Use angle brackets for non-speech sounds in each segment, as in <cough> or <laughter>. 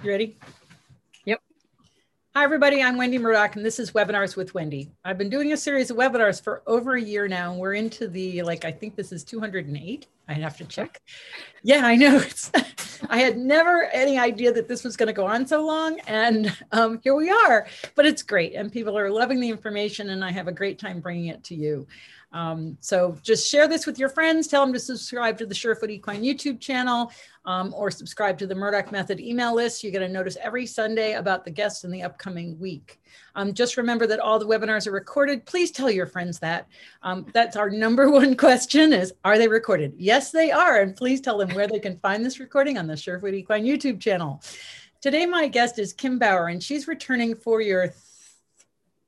You ready? Yep. Hi, everybody. I'm Wendy Murdoch, and this is Webinars with Wendy. I've been doing a series of webinars for over a year now, and we're into the, like, I think this is 208. I have to check. Yeah, I know. <laughs> It's, I had never any idea that this was going to go on so long, and um, here we are. But it's great, and people are loving the information, and I have a great time bringing it to you. Um, so just share this with your friends. Tell them to subscribe to the Surefoot Equine YouTube channel um, or subscribe to the Murdoch Method email list. You're going to notice every Sunday about the guests in the upcoming week. Um, just remember that all the webinars are recorded. Please tell your friends that. Um, that's our number <laughs> one question is, are they recorded? Yes, they are. And please tell them where they can find this recording on the Surefoot Equine YouTube channel. Today, my guest is Kim Bauer, and she's returning for your th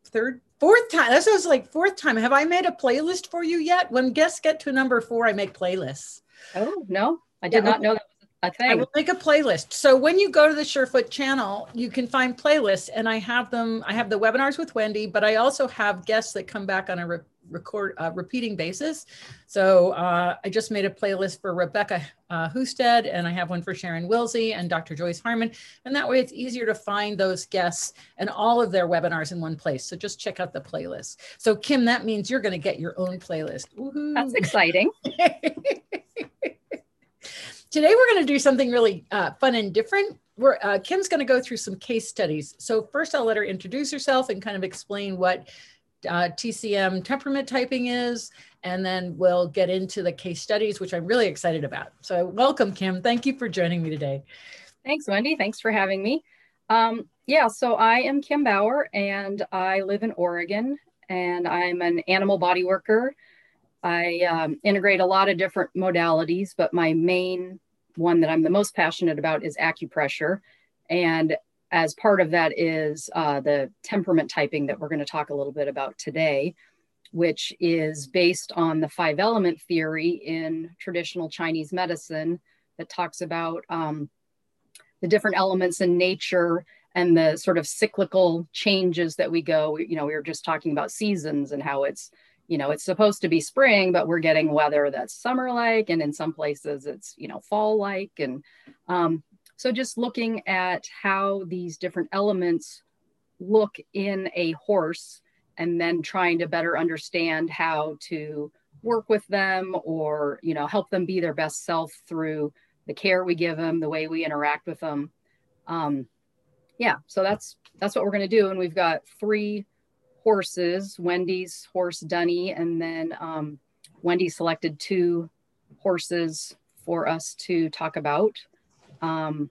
third Fourth time. That was like fourth time. Have I made a playlist for you yet? When guests get to number four, I make playlists. Oh no, I did yeah, not know that a thing. I will make a playlist. So when you go to the Surefoot channel, you can find playlists, and I have them. I have the webinars with Wendy, but I also have guests that come back on a re record uh, repeating basis. So uh, I just made a playlist for Rebecca uh, Husted, and I have one for Sharon Wilsie and Dr. Joyce Harman. And that way it's easier to find those guests and all of their webinars in one place. So just check out the playlist. So Kim, that means you're going to get your own playlist. That's exciting. <laughs> Today we're going to do something really uh, fun and different. We're, uh, Kim's going to go through some case studies. So first I'll let her introduce herself and kind of explain what uh, TCM temperament typing is, and then we'll get into the case studies, which I'm really excited about. So welcome, Kim. Thank you for joining me today. Thanks, Wendy. Thanks for having me. Um, yeah, so I am Kim Bauer, and I live in Oregon, and I'm an animal body worker. I um, integrate a lot of different modalities, but my main one that I'm the most passionate about is acupressure. And as part of that is uh, the temperament typing that we're going to talk a little bit about today, which is based on the five element theory in traditional Chinese medicine that talks about um, the different elements in nature and the sort of cyclical changes that we go. You know, we were just talking about seasons and how it's, you know, it's supposed to be spring, but we're getting weather that's summer like, and in some places it's, you know, fall like. And um, so just looking at how these different elements look in a horse and then trying to better understand how to work with them or, you know, help them be their best self through the care we give them, the way we interact with them. Um, yeah, so that's that's what we're going to do. And we've got three horses, Wendy's horse Dunny, and then um, Wendy selected two horses for us to talk about. Um,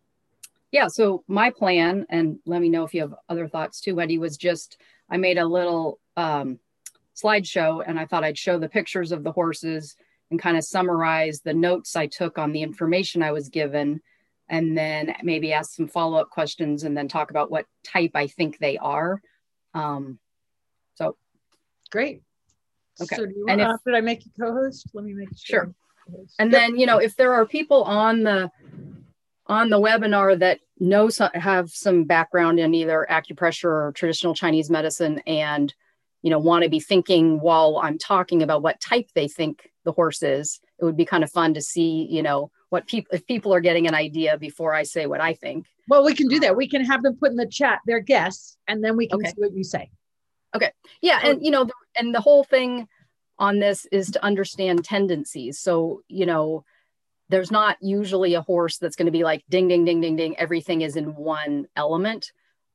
yeah, so my plan, and let me know if you have other thoughts too, Wendy, was just I made a little um, slideshow and I thought I'd show the pictures of the horses and kind of summarize the notes I took on the information I was given, and then maybe ask some follow up questions and then talk about what type I think they are. Um, great. Okay. So you, and if, uh, did I make you co-host? Let me make sure. sure. And yep. then you know if there are people on the on the webinar that know some, have some background in either acupressure or traditional Chinese medicine and you know want to be thinking while I'm talking about what type they think the horse is it would be kind of fun to see you know what people if people are getting an idea before I say what I think well we can do that we can have them put in the chat their guess and then we can okay. see what you say okay. Yeah and you know the, and the whole thing on this is to understand tendencies. So you know there's not usually a horse that's going to be like ding ding ding ding ding everything is in one element.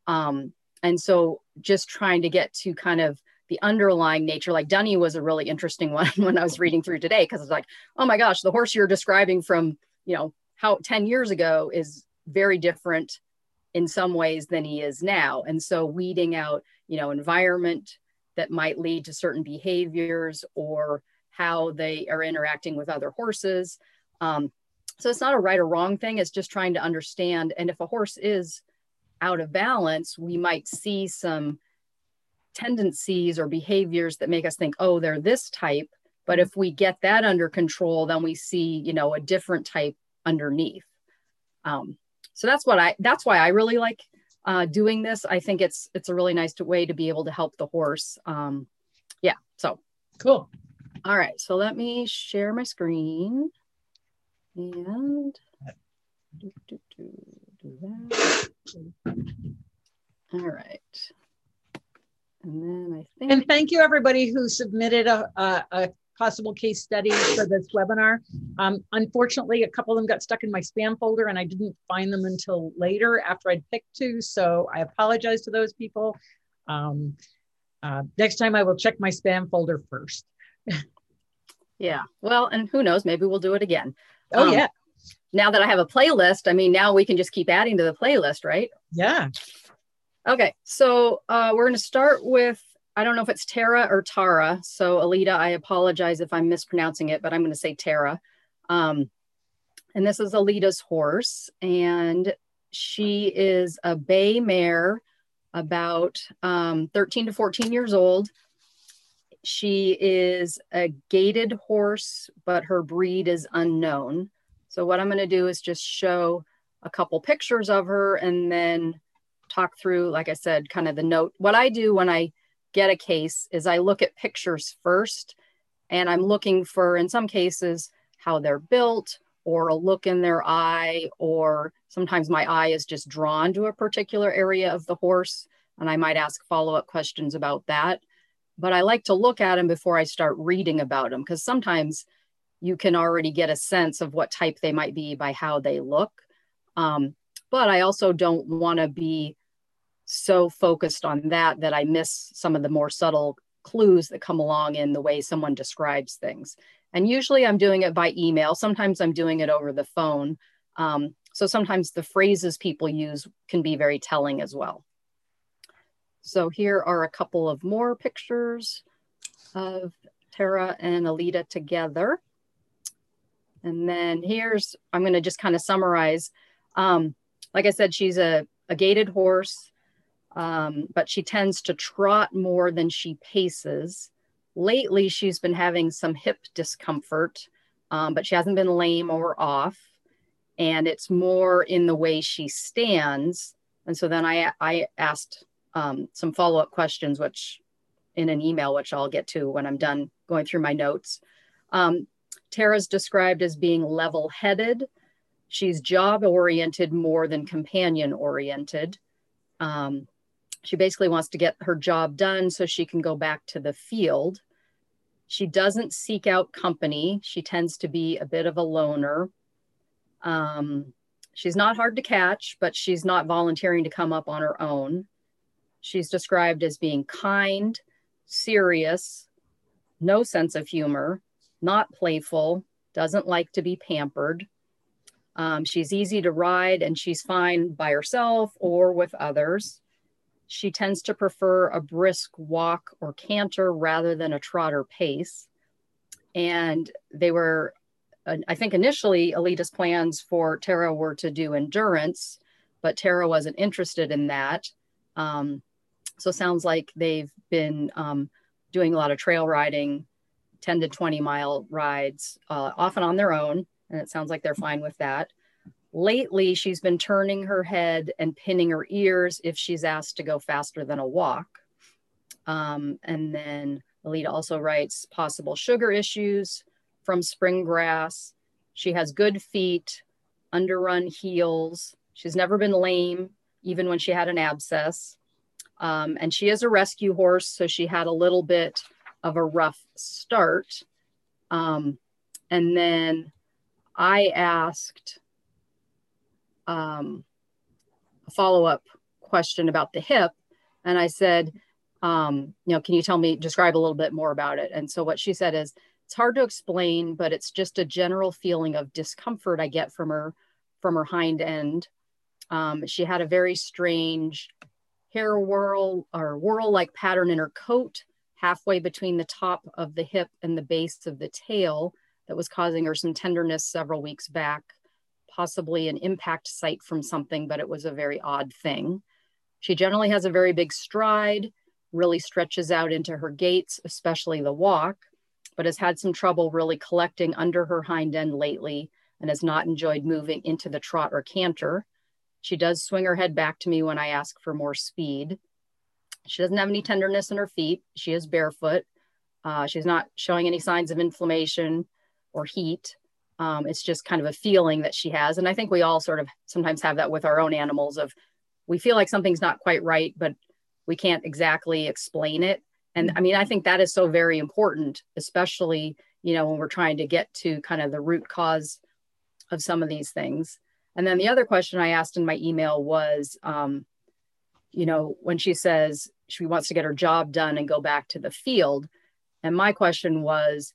Um, and so just trying to get to kind of the underlying nature like dunny was a really interesting <laughs> one when i was reading through today because it's like oh my gosh the horse you're describing from you know how 10 years ago is very different in some ways than he is now. And so weeding out you know environment that might lead to certain behaviors or how they are interacting with other horses um, so it's not a right or wrong thing. It's just trying to understand. And if a horse is out of balance, we might see some tendencies or behaviors that make us think, oh, they're this type. But if we get that under control, then we see, you know, a different type underneath. Um, so that's what I, that's why I really like uh, doing this. I think it's, it's a really nice way to be able to help the horse. Um, yeah. So cool. All right. So let me share my screen. And do, do, do, do that. All right. And then I think. And thank you everybody who submitted a, a, a possible case studies for this webinar. Um, unfortunately, a couple of them got stuck in my spam folder and I didn't find them until later after I'd picked two. So I apologize to those people. Um, uh, next time I will check my spam folder first. yeah. Well, and who knows, maybe we'll do it again. Oh, um, yeah. Now that I have a playlist, I mean, now we can just keep adding to the playlist, right? Yeah. Okay. So uh, we're going to start with I don't know if it's Tara or Tara. So, Alita, I apologize if I'm mispronouncing it, but I'm going to say Tara. Um, and this is Alita's horse, and she is a bay mare, about um, 13 to 14 years old. She is a gaited horse, but her breed is unknown. So, what I'm going to do is just show a couple pictures of her and then talk through, like I said, kind of the note. What I do when I get a case is I look at pictures first and I'm looking for, in some cases, how they're built or a look in their eye, or sometimes my eye is just drawn to a particular area of the horse. And I might ask follow up questions about that. But I like to look at them before I start reading about them because sometimes you can already get a sense of what type they might be by how they look. Um, but I also don't want to be so focused on that that I miss some of the more subtle clues that come along in the way someone describes things. And usually I'm doing it by email. Sometimes I'm doing it over the phone. Um, so sometimes the phrases people use can be very telling as well. So here are a couple of more pictures of Tara and Alita together. And then here's, I'm going to just kind of summarize. Um, like I said, she's a, a gaited horse um, but she tends to trot more than she paces. Lately, she's been having some hip discomfort, um, but she hasn't been lame or off. And it's more in the way she stands. And so then I, I asked um, some follow up questions, which in an email, which I'll get to when I'm done going through my notes. Um, Tara's described as being level headed. She's job oriented more than companion oriented. Um, she basically wants to get her job done so she can go back to the field. She doesn't seek out company. She tends to be a bit of a loner. Um, she's not hard to catch, but she's not volunteering to come up on her own. She's described as being kind, serious, no sense of humor, not playful, doesn't like to be pampered. Um, she's easy to ride and she's fine by herself or with others. She tends to prefer a brisk walk or canter rather than a trotter pace. And they were, I think initially Alita's plans for Tara were to do endurance, but Tara wasn't interested in that. Um, so sounds like they've been um, doing a lot of trail riding, 10 to 20 mile rides, uh, often on their own. And it sounds like they're fine with that. Lately, she's been turning her head and pinning her ears if she's asked to go faster than a walk. Um, and then Alita also writes possible sugar issues from spring grass. She has good feet, underrun heels. She's never been lame, even when she had an abscess. Um, and she is a rescue horse, so she had a little bit of a rough start. Um, and then I asked um, a follow up question about the hip. And I said, um, you know, can you tell me, describe a little bit more about it? And so what she said is, it's hard to explain, but it's just a general feeling of discomfort I get from her from her hind end. Um, she had a very strange hair whirl or whirl like pattern in her coat, halfway between the top of the hip and the base of the tail, that was causing her some tenderness several weeks back possibly an impact site from something, but it was a very odd thing. She generally has a very big stride, really stretches out into her gaits, especially the walk, but has had some trouble really collecting under her hind end lately and has not enjoyed moving into the trot or canter. She does swing her head back to me when I ask for more speed. She doesn't have any tenderness in her feet. She is barefoot. Uh, she's not showing any signs of inflammation or heat. Um, it's just kind of a feeling that she has. And I think we all sort of sometimes have that with our own animals of we feel like something's not quite right, but we can't exactly explain it. And I mean, I think that is so very important, especially, you know, when we're trying to get to kind of the root cause of some of these things. And then the other question I asked in my email was, um, you know, when she says she wants to get her job done and go back to the field. And my question was,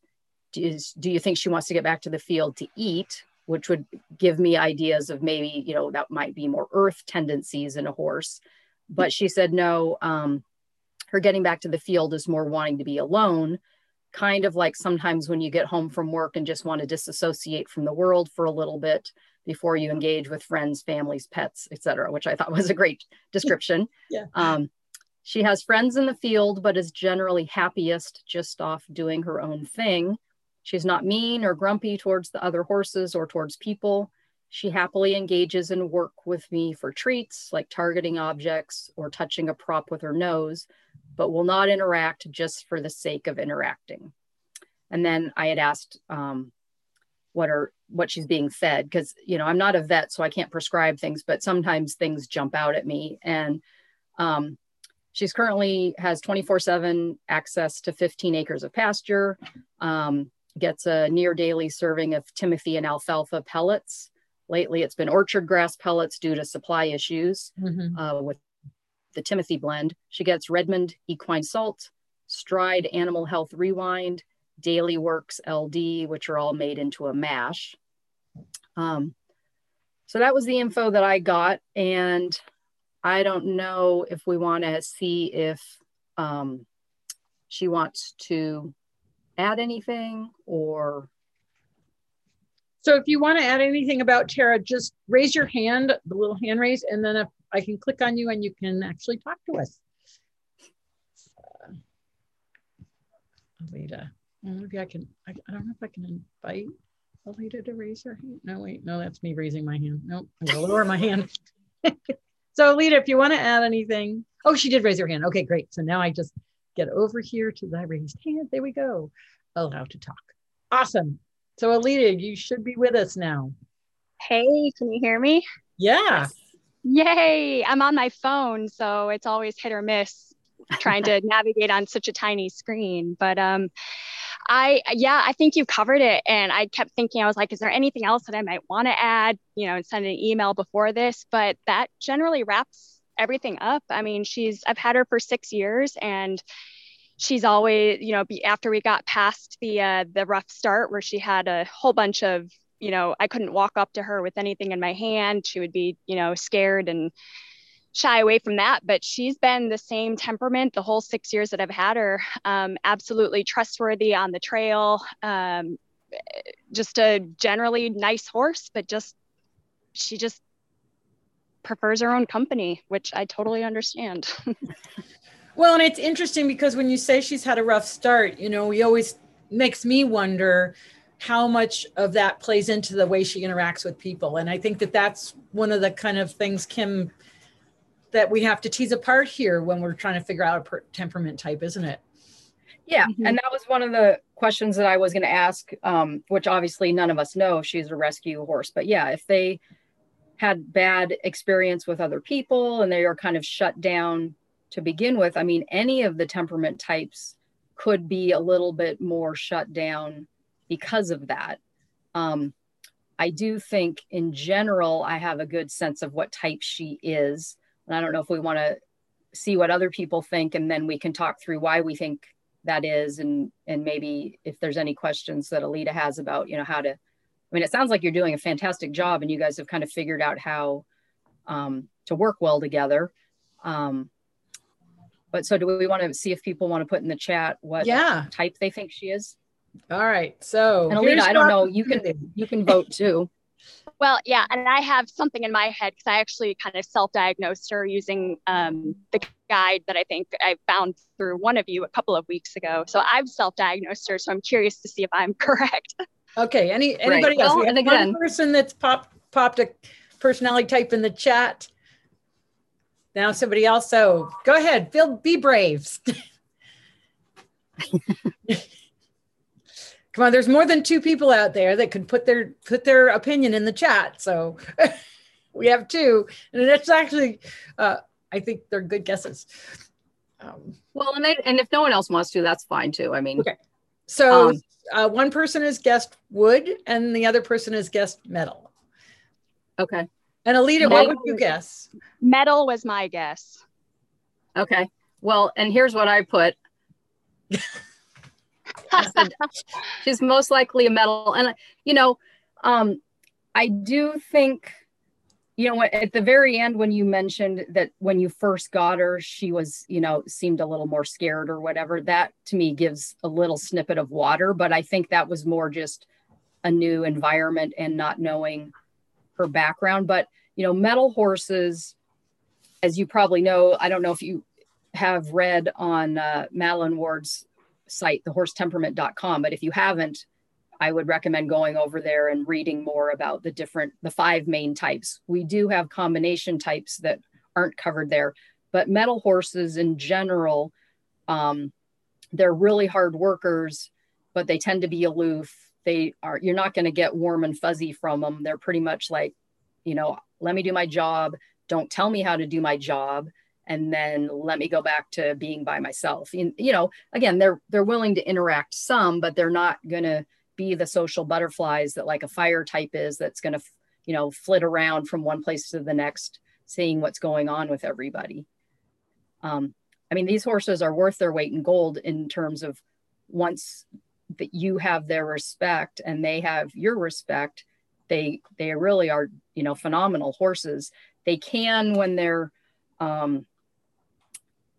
is do you think she wants to get back to the field to eat which would give me ideas of maybe you know that might be more earth tendencies in a horse. But she said no um, her getting back to the field is more wanting to be alone. Kind of like sometimes when you get home from work and just want to disassociate from the world for a little bit before you engage with friends families pets etc which i thought was a great description. <laughs> Yeah. Um, she has friends in the field but is generally happiest just off doing her own thing She's not mean or grumpy towards the other horses or towards people. She happily engages in work with me for treats like targeting objects or touching a prop with her nose, but will not interact just for the sake of interacting. And then I had asked um, what are what she's being fed because you know I'm not a vet, so I can't prescribe things, but sometimes things jump out at me. And um, she's currently has 24/7 access to 15 acres of pasture. Um, gets a near daily serving of Timothy and alfalfa pellets. Lately, it's been orchard grass pellets due to supply issues mm-hmm. uh, with the Timothy blend. She gets Redmond equine salt, Stride Animal Health Rewind, Daily Works LD, which are all made into a mash. Um, so that was the info that I got. And I don't know if we want to see if um, she wants to add anything or? So if you want to add anything about Tara, just raise your hand, the little hand raise, and then if I can click on you and you can actually talk to us. Uh, Alita, maybe I can, I, I, don't know if I can invite Alita to raise her hand. No, wait, no, that's me raising my hand. Nope, I'm gonna lower my hand. <laughs> so Alita, if you want to add anything, oh, she did raise her hand. Okay, great. So now I just get over here to the raised hand. There we go. Allow to talk. Awesome. So Alita, you should be with us now. Hey, can you hear me? Yeah. Yay. I'm on my phone, so it's always hit or miss trying to <laughs> navigate on such a tiny screen. But um I yeah, I think you covered it. And I kept thinking, I was like, is there anything else that I might want to add, you know, and send an email before this? But that generally wraps everything up. I mean, she's, I've had her for six years and she's always, you know, be, after we got past the, uh, the rough start where she had a whole bunch of, you know, I couldn't walk up to her with anything in my hand. She would be, you know, scared and shy away from that. But she's been the same temperament the whole six years that I've had her. Um, absolutely trustworthy on the trail. Um, just a generally nice horse, but just she just prefers her own company, which I totally understand. <laughs> well, and it's interesting because when you say she's had a rough start, you know, we always makes me wonder how much of that plays into the way she interacts with people. And I think that that's one of the kind of things, Kim, that we have to tease apart here when we're trying to figure out a per- temperament type, isn't it? Yeah, mm-hmm. and that was one of the questions that I was going to ask, um, which obviously none of us know if she's a rescue horse. But yeah, if they had bad experience with other people and they are kind of shut down to begin with i mean any of the temperament types could be a little bit more shut down because of that. Um, i do think in general i have a good sense of what type she is. And i don't know if we want to see what other people think and then we can talk through why we think that is and and maybe if there's any questions that alita has about you know how to I mean, it sounds like you're doing a fantastic job and you guys have kind of figured out how um, to work well together. Um, but so do we want to see if people want to put in the chat what yeah. type they think she is? All right. So and Alita, I don't know, you can you can vote too. <laughs> Well, yeah, and I have something in my head because I actually kind of self-diagnosed her using um, the guide that I think I found through one of you a couple of weeks ago. So I've self-diagnosed her, so I'm curious to see if I'm <laughs> correct. Okay. Any anybody right. else? Well, we have and again, one person that's popped popped a personality type in the chat. Now somebody else. So go ahead. Feel be brave. Come <laughs> Come on, there's more than two people out there that could put their put their opinion in the chat. So <laughs> we have two, and it's actually, uh, I think they're good guesses. Um, well, and they, and if no one else wants to, that's fine too. I mean, okay. So um, uh, one person has guessed wood, and the other person has guessed metal. Okay. And Alita, metal, what would you guess? Metal was my guess. Okay. Well, and here's what I put. I said, <laughs> she's most likely a metal, and you know, um, I do think you know at the very end when you mentioned that when you first got her she was you know seemed a little more scared or whatever that to me gives a little snippet of water. But i think that was more just a new environment and not knowing her background. But you know metal horses as you probably know i don't know if you have read on uh, Madalyn Ward's site thehorsetemperament.com but if you haven't I would recommend going over there and reading more about the different, the five main types. We do have combination types that aren't covered there, but metal horses in general, um, they're really hard workers, but they tend to be aloof. They are, you're not going to get warm and fuzzy from them. They're pretty much like, you know, let me do my job. Don't tell me how to do my job and then let me go back to being by myself. You, you know, again, they're they're willing to interact some, but they're not going to be the social butterflies that like a fire type is that's going to you know flit around from one place to the next seeing what's going on with everybody. Um, i mean these horses are worth their weight in gold in terms of once that you have their respect and they have your respect they they really are you know phenomenal horses. They can when they're um,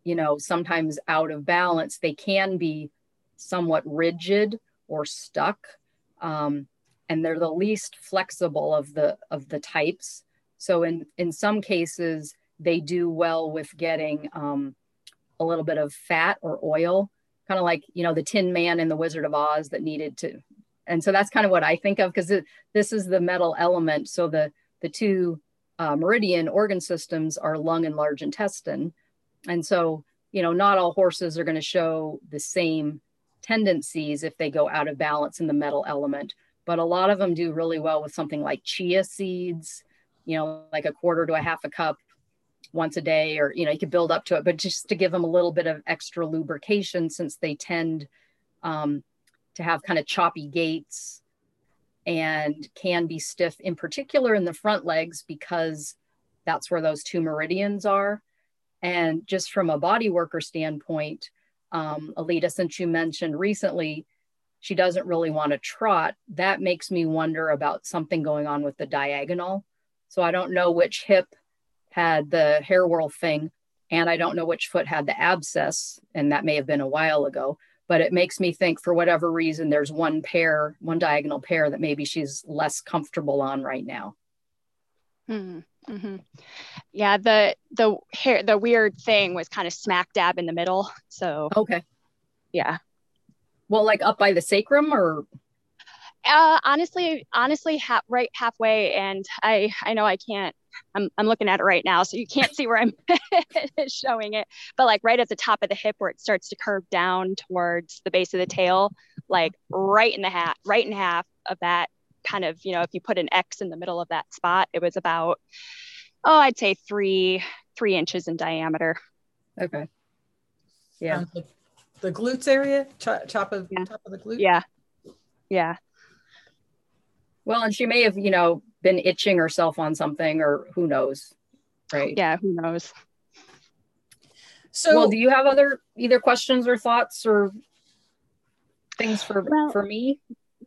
you know sometimes out of balance they can be somewhat rigid or stuck. Um, and they're the least flexible of the of the types. So in in some cases, they do well with getting um, a little bit of fat or oil, kind of like you know the Tin Man in the Wizard of Oz that needed to. And so that's kind of what I think of because this is the metal element. So the the two uh, meridian organ systems are lung and large intestine, and so you know not all horses are going to show the same tendencies if they go out of balance in the metal element. But a lot of them do really well with something like chia seeds, you know, like a quarter to a half a cup once a day, or, you know, you could build up to it, but just to give them a little bit of extra lubrication since they tend um, to have kind of choppy gaits and can be stiff, in particular in the front legs, because that's where those two meridians are. And just from a body worker standpoint, um, Alita, since you mentioned recently, she doesn't really want to trot. That makes me wonder about something going on with the diagonal. So I don't know which hip had the hair whirl thing, and I don't know which foot had the abscess, and that may have been a while ago. But it makes me think, for whatever reason, there's one pair, one diagonal pair that maybe she's less comfortable on right now. Hmm. Mm-hmm. Yeah, the the hair the weird thing was kind of smack dab in the middle. So okay, yeah. Well, like up by the sacrum, or uh, honestly, honestly, ha- right halfway. And I I know I can't. I'm I'm looking at it right now, so you can't see where I'm <laughs> showing it. But like right at the top of the hip, where it starts to curve down towards the base of the tail, like right in the hat, right in half of that kind of, you know, if you put an X in the middle of that spot, it was about, oh, I'd say three, three inches in diameter. Okay. Yeah. Um, the, the, glutes area, ch- top of yeah. top of the glute. Yeah. Yeah. Well, and she may have, you know, been itching herself on something, or who knows, right? Yeah, who knows. So, well, do you have other either questions or thoughts or things for well, for me?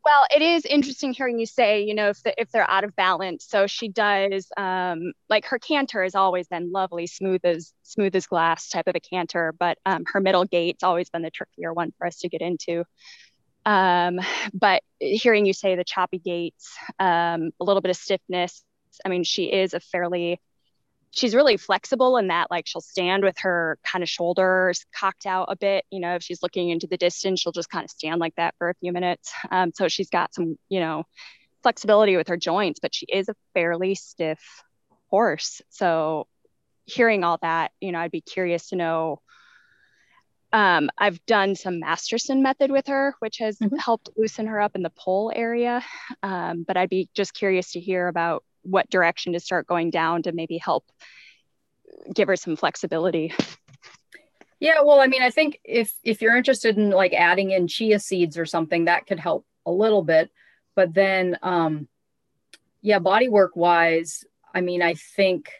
Well it is interesting hearing you say you know if, the, if they're out of balance. So she does um, like her canter has always been lovely smooth as smooth as glass type of a canter but um, her middle gait's always been the trickier one for us to get into. Um, but hearing you say the choppy gaits um, a little bit of stiffness i mean she is a fairly she's really flexible in that like she'll stand with her kind of shoulders cocked out a bit you know if she's looking into the distance she'll just kind of stand like that for a few minutes um, so she's got some you know flexibility with her joints but she is a fairly stiff horse so hearing all that you know i'd be curious to know um, I've done some Masterson method with her, which has Mhm. helped loosen her up in the pole area. Um, but I'd be just curious to hear about what direction to start going down to maybe help give her some flexibility. Yeah, well, I mean, I think if if you're interested in like adding in chia seeds or something, that could help a little bit. But then, um, yeah, body work wise, I mean, I think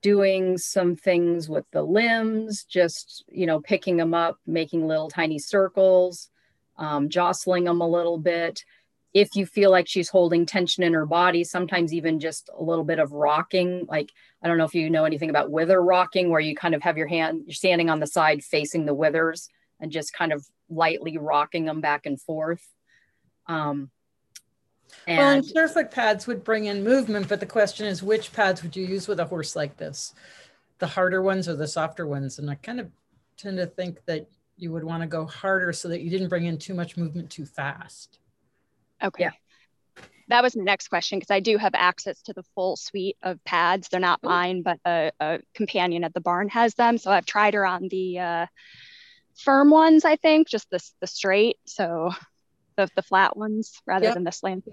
doing some things with the limbs, just you know, picking them up, making little tiny circles, um, jostling them a little bit. If you feel like she's holding tension in her body, sometimes even just a little bit of rocking, like I don't know if you know anything about wither rocking, where you kind of have your hand, you're standing on the side facing the withers and just kind of lightly rocking them back and forth. Um, and Well, and Surefoot pads would bring in movement, but the question is, which pads would you use with a horse like this? The harder ones or the softer ones? And I kind of tend to think that you would want to go harder so that you didn't bring in too much movement too fast. Okay. Yeah. That was my next question because I do have access to the full suite of pads. They're not mine, but a, a companion at the barn has them. So I've tried her on the uh, firm ones, I think, just the, the straight. So the, the flat ones rather Yep. than the slant.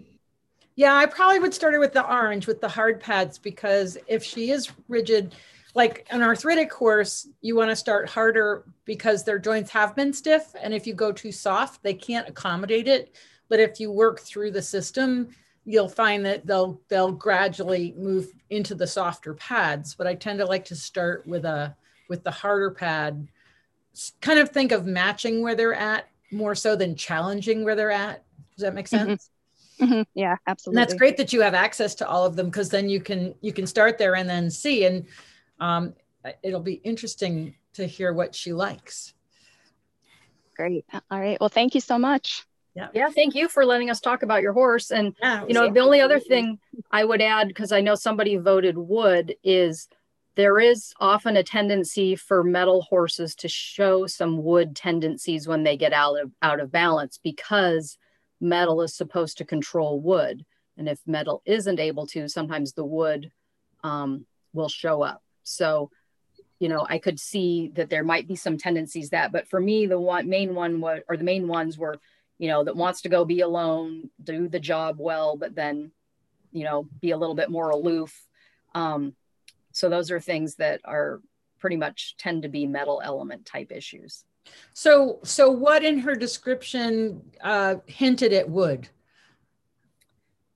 Yeah, I probably would start her with the orange with the hard pads because if she is rigid, like an arthritic horse, you want to start harder because their joints have been stiff. And if you go too soft, they can't accommodate it. But if you work through the system, you'll find that they'll they'll gradually move into the softer pads. But I tend to like to start with a with the harder pad. Kind of think of matching where they're at more so than challenging where they're at. Does that make Mhm. sense? Mhm. Yeah, and absolutely. that's great that you have access to all of them because then you can you can start there and then see and um, it'll be interesting to hear what she likes Great. All right. Well, thank you so much. Yeah, yeah, thank you for letting us talk about your horse. And yeah you know the only other thing i would add because i know somebody voted wood is there is often a tendency for metal horses to show some wood tendencies when they get out of out of balance because metal is supposed to control wood. And if metal isn't able to sometimes the wood um, will show up. So you know i could see that there might be some tendencies that but for me the one main one was or the main ones were you know, that wants to go be alone, do the job well, but then, you know, be a little bit more aloof. Um, so those are things that are pretty much tend to be metal element type issues. so so what in her description uh, hinted at wood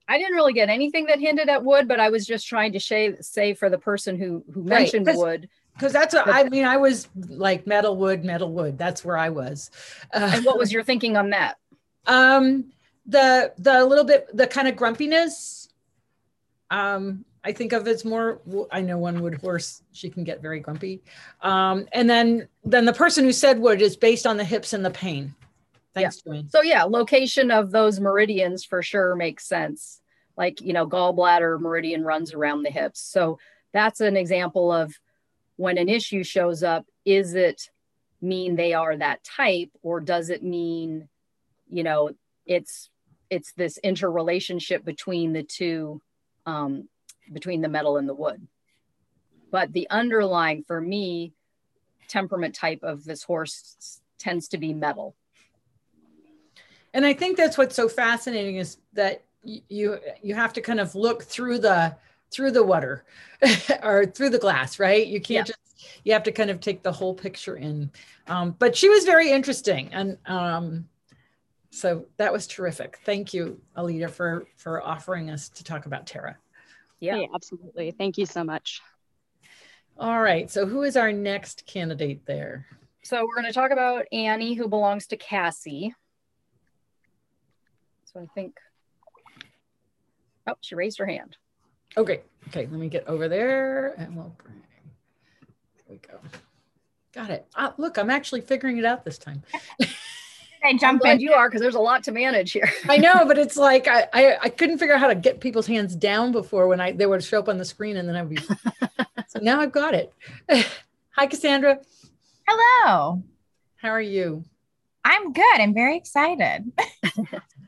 I didn't really get anything that hinted at wood, but I was just trying to say, say for the person who who Right, mentioned 'cause- wood. because that's what i mean i was like metal wood metal wood that's where i was uh, And what was your thinking on that? Um the the little bit the kind of grumpiness um i think of as more i know one wood horse she can get very grumpy um and then then the person who said wood is based on the hips and the pain thanks Joanne. So yeah, location of those meridians for sure makes sense. Like, you know, gallbladder meridian runs around the hips. So that's an example of when an issue shows up, is it mean they are that type or does it mean, you know, it's it's this interrelationship between the two um between the metal and the wood. But the underlying for me temperament type of this horse tends to be metal. and i think that's what's so fascinating is that you you have to kind of look through the through the water <laughs> or through the glass right you can't Yeah. just you have to kind of take the whole picture in um, but she was very interesting and um, so that was terrific thank you alita for for offering us to talk about tara Yeah. Hey, absolutely. Thank you so much. all right so who is our next candidate there So we're going to talk about Annie, who belongs to Cassie. So I think, oh, she raised her hand. okay okay let me get over there and we'll bring there we go got it ah, look i'm actually figuring it out this time <laughs> I I'm jump glad in. you are because there's a lot to manage here. <laughs> I know, but it's like I, I I couldn't figure out how to get people's hands down before when I they would show up on the screen and then I'd be <laughs> so now I've got it. <laughs> Hi Cassandra, Hello. how are you? I'm good. I'm very excited.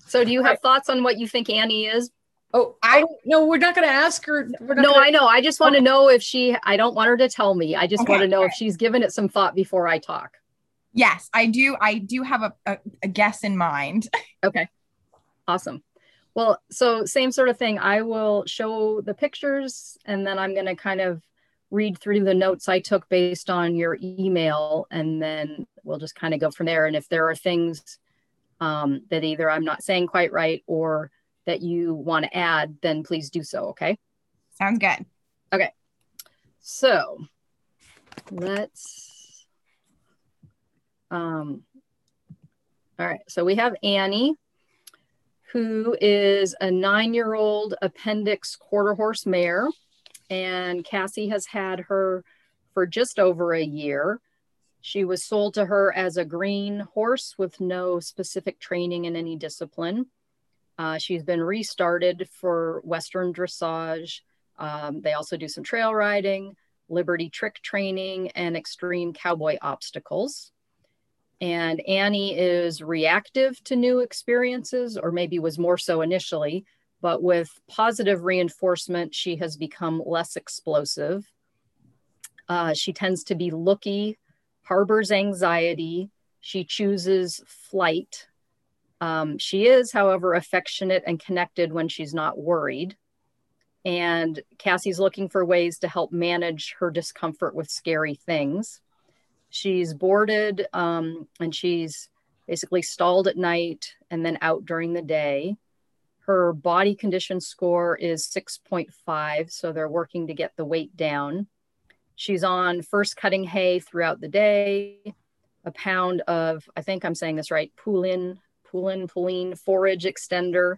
So do you have thoughts on what you think Annie is? Oh, I- oh, no, we're not going to ask her. We're not No, gonna- I know. I just want to oh. know if she, I don't want her to tell me. I just Okay, want to know if she's given it some thought before I talk. Yes, I do. I do have a, a, a guess in mind. <laughs> Okay. Awesome. Well, so same sort of thing. I will show the pictures and then I'm going to kind of read through the notes I took based on your email and then we'll just kind of go from there. And if there are things um, that either I'm not saying quite right or that you want to add, then please do so. Okay. Sounds good. Okay. So let's, um, all right. So we have Annie, who is a nine year old appendix quarter horse mare. And Cassie has had her for just over a year. She was sold to her as a green horse with no specific training in any discipline. Uh, she's been restarted for Western dressage. Um, they also do some trail riding, liberty trick training, and extreme cowboy obstacles. And Annie is reactive to new experiences, or maybe was more so initially, but with positive reinforcement, she has become less explosive. Uh, she tends to be looky, harbors anxiety. She chooses flight. Um, she is, however, affectionate and connected when she's not worried. And Cassie's looking for ways to help manage her discomfort with scary things. She's boarded um, and she's basically stalled at night and then out during the day. Her body condition score is 6.5, so they're working to get the weight down. She's on first cutting hay throughout the day, a pound of, I think I'm saying this right, Poulin, Poulin, Poulin forage extender,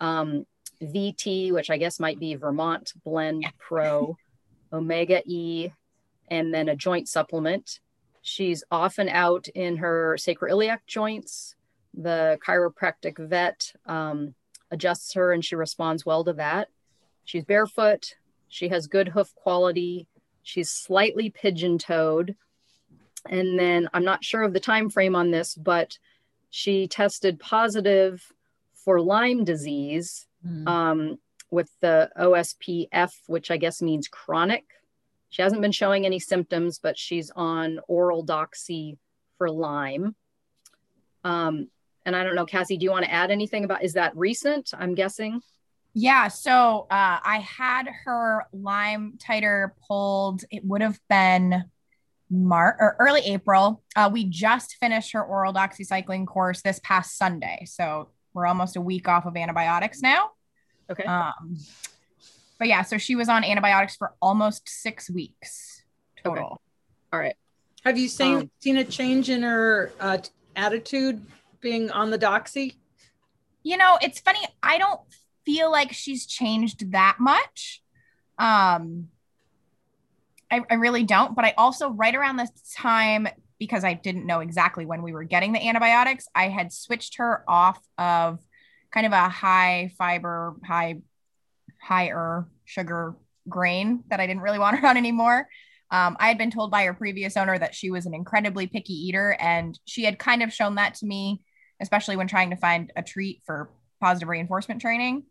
um, VT, which I guess might be Vermont Blend Pro, <laughs> Omega E, and then a joint supplement. She's often out in her sacroiliac joints. The chiropractic vet um, adjusts her and she responds well to that. She's barefoot. She has good hoof quality. She's slightly pigeon toed. And then I'm not sure of the time frame on this, but she tested positive for Lyme disease Mm. um, with the OSPF, which I guess means chronic. She hasn't been showing any symptoms, but she's on oral doxy for Lyme. Um, and I don't know, Cassie, do you want to add anything about, is that recent? I'm guessing. Yeah. So uh, I had her Lyme titer pulled. It would have been March or early April. Uh, we just finished her oral doxycycline course this past Sunday. So we're almost a week off of antibiotics now. Okay. Um, but yeah, so she was on antibiotics for almost six weeks total. Okay. All right. Have you seen Um, seen a change in her uh, attitude being on the doxy? You know, it's funny. I don't feel like she's changed that much. Um, I, I really don't. But I also, right around this time, because I didn't know exactly when we were getting the antibiotics, I had switched her off of kind of a high fiber, high, higher sugar grain that I didn't really want <laughs> her on anymore. Um, I had been told by her previous owner that she was an incredibly picky eater, and she had kind of shown that to me, especially when trying to find a treat for positive reinforcement training.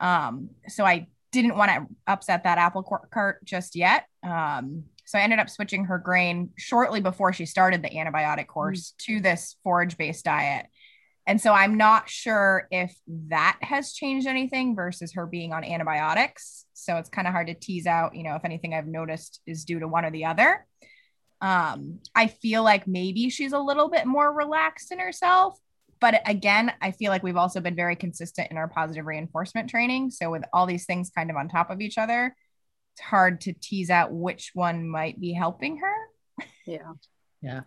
Um, so I didn't want to upset that apple cart just yet. Um, so I ended up switching her grain shortly before she started the antibiotic course to this forage based diet. And so I'm not sure if that has changed anything versus her being on antibiotics. So it's kind of hard to tease out, you know, if anything I've noticed is due to one or the other. Um, I feel like maybe she's a little bit more relaxed in herself. But again, I feel like we've also been very consistent in our positive reinforcement training. So with all these things kind of on top of each other, it's hard to tease out which one might be helping her. Yeah. Yeah.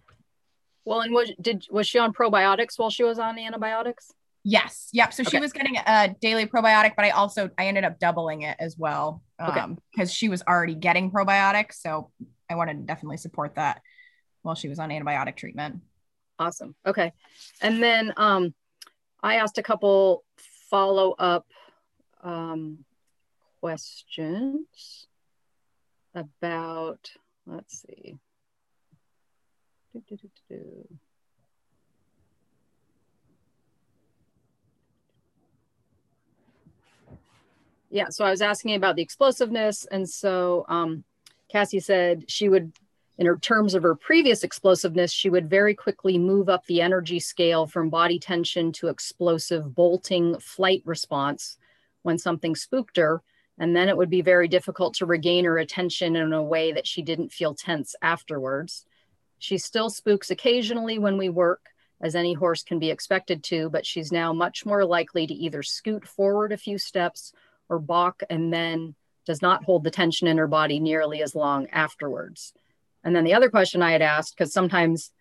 Well, and was did was she on probiotics while she was on antibiotics? Yes. Yep. So she was getting a daily probiotic, but I also I ended up doubling it as well. Okay. Um, because she was already getting probiotics. So I wanted to definitely support that while she was on antibiotic treatment. Awesome. Okay. And then um, I asked a couple follow up um, questions about, let's see. Do, do, do. Yeah, so I was asking about the explosiveness. And so um, Cassie said she would In her terms of her previous explosiveness, she would very quickly move up the energy scale from body tension to explosive bolting flight response when something spooked her. And then it would be very difficult to regain her attention in a way that she didn't feel tense afterwards. She still spooks occasionally when we work, as any horse can be expected to, but she's now much more likely to either scoot forward a few steps or balk and then does not hold the tension in her body nearly as long afterwards. And then the other question I had asked, because sometimes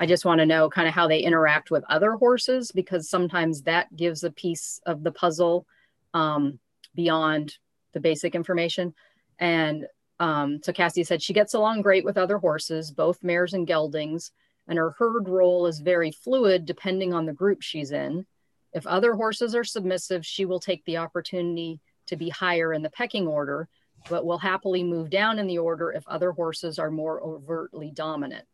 I just want to know kind of how they interact with other horses, because sometimes that gives a piece of the puzzle um, beyond the basic information. And um, so Cassie said she gets along great with other horses, both mares and geldings, and her herd role is very fluid depending on the group she's in. If other horses are submissive, she will take the opportunity to be higher in the pecking order but will happily move down in the order if other horses are more overtly dominant.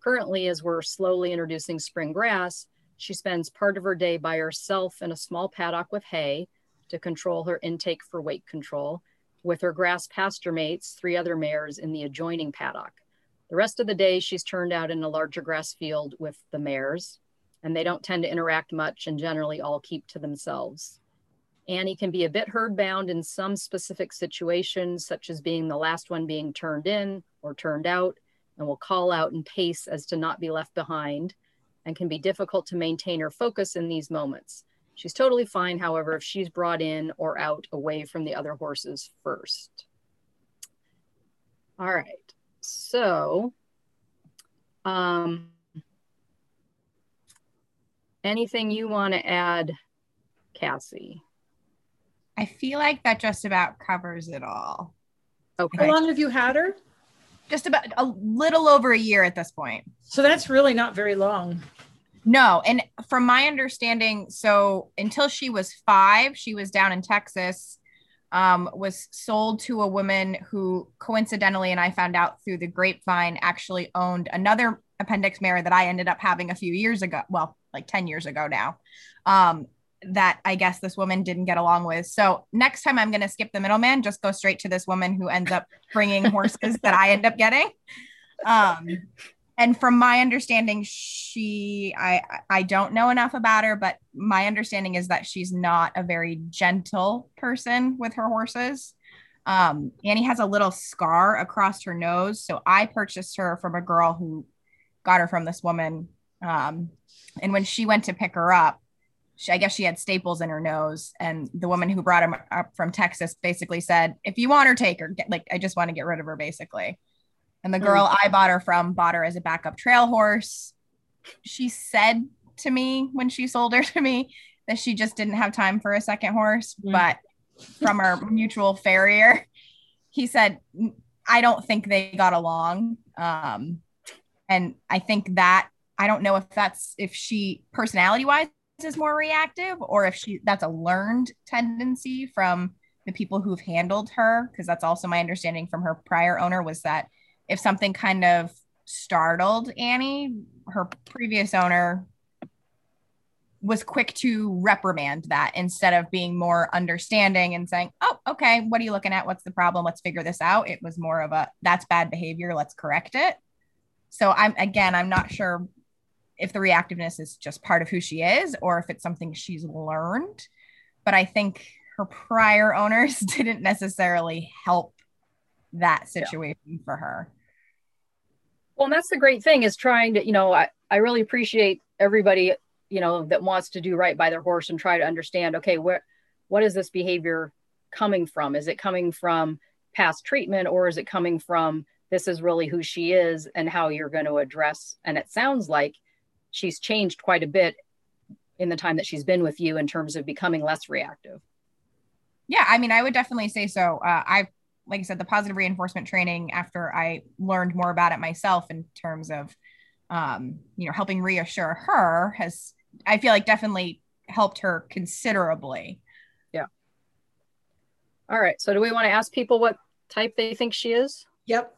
Currently, as we're slowly introducing spring grass, she spends part of her day by herself in a small paddock with hay to control her intake for weight control, with her grass pasture mates, three other mares, in the adjoining paddock. The rest of the day, she's turned out in a larger grass field with the mares, and they don't tend to interact much and generally all keep to themselves. Annie can be a bit herd bound in some specific situations, such as being the last one being turned in or turned out, and will call out and pace as to not be left behind, and can be difficult to maintain her focus in these moments. She's totally fine, however, if she's brought in or out away from the other horses first. All right, so um, anything you want to add, Cassie? I feel like that just about covers it all. Okay. How long have you had her? Just about a little over a year at this point. So that's really not very long. No. And from my understanding, so until she was five, she was down in Texas, um, was sold to a woman who coincidentally, and I found out through the grapevine, actually owned another appendix mare that I ended up having a few years ago. Well, like 10 years ago now. Um, that I guess this woman didn't get along with. So next time I'm going to skip the middleman, just go straight to this woman who ends up bringing horses that I end up getting. Um, and from my understanding, she, I, I don't know enough about her, but my understanding is that she's not a very gentle person with her horses. Um, Annie has a little scar across her nose. So I purchased her from a girl who got her from this woman. Um, and when she went to pick her up, she, I guess she had staples in her nose. And the woman who brought him up from Texas basically said, if you want her, take her. Get, like, I just want to get rid of her, basically. And the hmm. girl mm. I bought her from bought her as a backup trail horse. She said to me when she sold her <laughs> to me that she just didn't have time for a second horse. Mm. But from our <laughs> mutual farrier, he said, I don't think they got along. Um, and I think that I don't know if that's if she personality wise is more reactive or if she that's a learned tendency from the people who've handled her because that's also my understanding from her prior owner was that if something kind of startled Annie, her previous owner was quick to reprimand that instead of being more understanding and saying, "Oh, okay, what are you looking at? What's the problem? Let's figure this out." It was more of a that's bad behavior, let's correct it. So I'm again, I'm not sure if the reactiveness is just part of who she is or if it's something she's learned. But I think her prior owners <laughs> didn't necessarily help that situation yeah. for her. Well, and that's the great thing is trying to, you know, I, I really appreciate everybody, you know, that wants to do right by their horse and try to understand, okay, where, what is this behavior coming from? Is it coming from past treatment or is it coming from this is really who she is and how you're going to address? And it sounds like she's changed quite a bit in the time that she's been with you in terms of becoming less reactive. Yeah, I mean, I would definitely say so. Uh, I've, like I said, the positive reinforcement training after I learned more about it myself in terms of, um, you know, helping reassure her has, I feel like definitely helped her considerably. Yeah. All right. So do we want to ask people what type they think she is? Yep.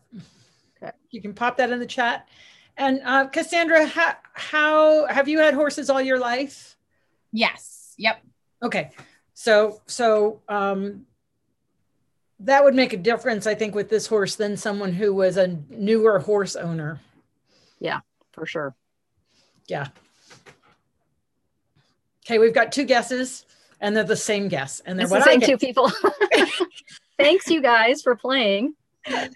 Okay. You can pop that in the chat. And uh, Cassandra, how, how have you had horses all your life? Yes. Yep. Okay. So so um, that would make a difference, I think, with this horse than someone who was a newer horse owner. Yeah, for sure. Yeah. Okay, we've got two guesses, and they're the same guess, and they're It's what the same two people. <laughs> Thanks, you guys, for playing. All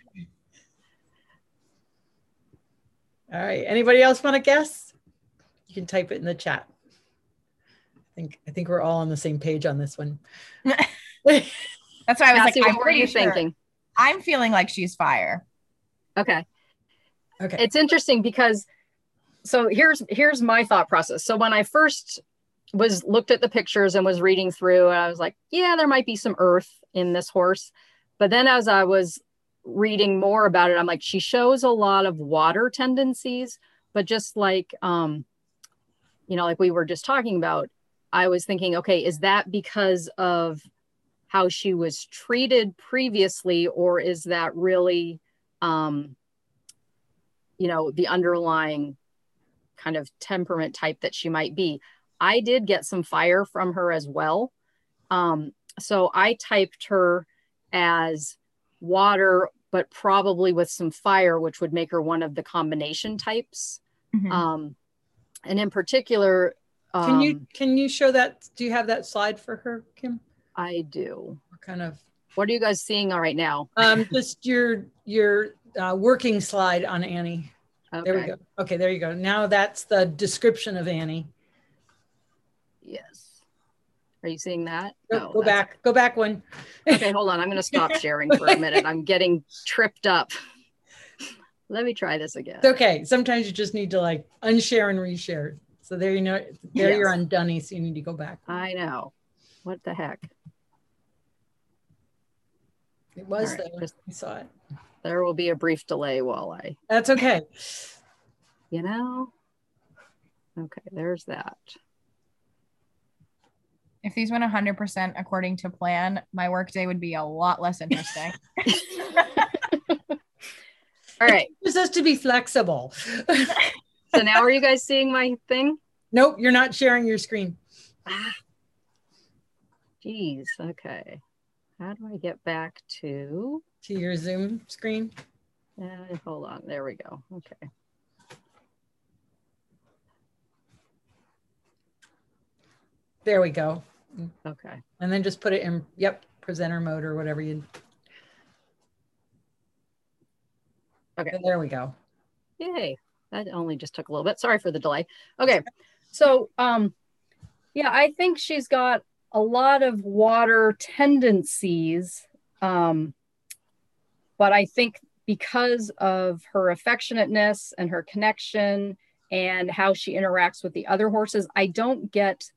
right. Anybody else want to guess? You can type it in the chat. I think I think we're all on the same page on this one. <laughs> That's why I was Cassie, like, I'm what were you sure. thinking? I'm feeling like she's fire. Okay. Okay. it's interesting because so here's here's my thought process so when i first was looked at the pictures and was reading through i was like yeah there might be some earth in this horse but then as i was reading more about it i'm like she shows a lot of water tendencies but just like um you know like we were just talking about i was thinking okay is that because of how she was treated previously or is that really um you know the underlying kind of temperament type that she might be i did get some fire from her as well um, so i typed her as water but probably with some fire which would make her one of the combination types Mhm. um, and in particular um, Can you can you show that? Do you have that slide for her, Kim? I do What kind of what are you guys seeing all right now um just your your uh, working slide on Annie. okay. There we go. Okay, there you go. Now that's the description of Annie. yes are you seeing that Go, No, go back. Go back one. <laughs> okay, hold on. I'm going to stop sharing for a <laughs> minute. I'm getting tripped up. Let me try this again. It's okay. Sometimes you just need to like unshare and reshare. So there you know there you're on Dunny, so you need to go back. I know. What the heck? It was All right, there. I saw it. There will be a brief delay while I, That's okay. you know. Okay, there's that. If these went 100% according to plan, my workday would be a lot less interesting. <laughs> <laughs> All right. It's just to be flexible. <laughs> So now are you guys seeing my thing? nope, you're not sharing your screen. Ah. Jeez. Okay. How do I get back to? To your Zoom screen. Uh, hold on. There we go. Okay. There we go. Okay. And then just put it in, yep, presenter mode or whatever you. Okay. And there we go. Yay. That only just took a little bit. Sorry for the delay. Okay. So, um, yeah, I think she's got a lot of water tendencies. Um, but I think because of her affectionateness and her connection and how she interacts with the other horses, I don't get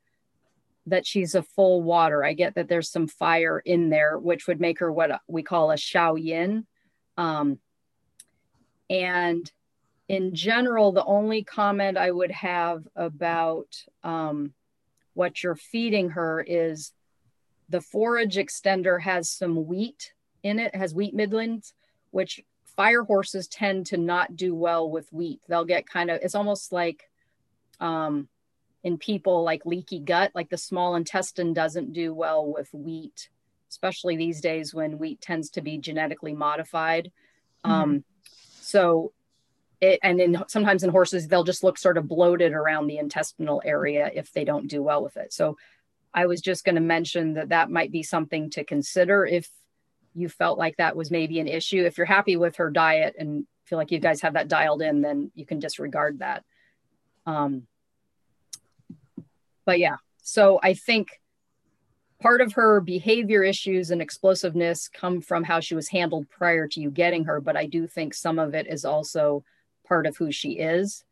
that she's a full water. I get that there's some fire in there, which would make her what we call a Shao Yin. Um, and in general, the only comment I would have about um, what you're feeding her is the forage extender has some wheat in it, has wheat middlings, which fire horses tend to not do well with wheat. They'll get kind of, it's almost like um, in people like leaky gut, like the small intestine doesn't do well with wheat, especially these days when wheat tends to be genetically modified. Um, so it, and then sometimes in horses, they'll just look sort of bloated around the intestinal area if they don't do well with it. So I was just going to mention that that might be something to consider if you felt like that was maybe an issue. If you're happy with her diet and feel like you guys have that dialed in, then you can disregard that. Um, but yeah, so I think part of her behavior issues and explosiveness come from how she was handled prior to you getting her, but I do think some of it is also part of who she is.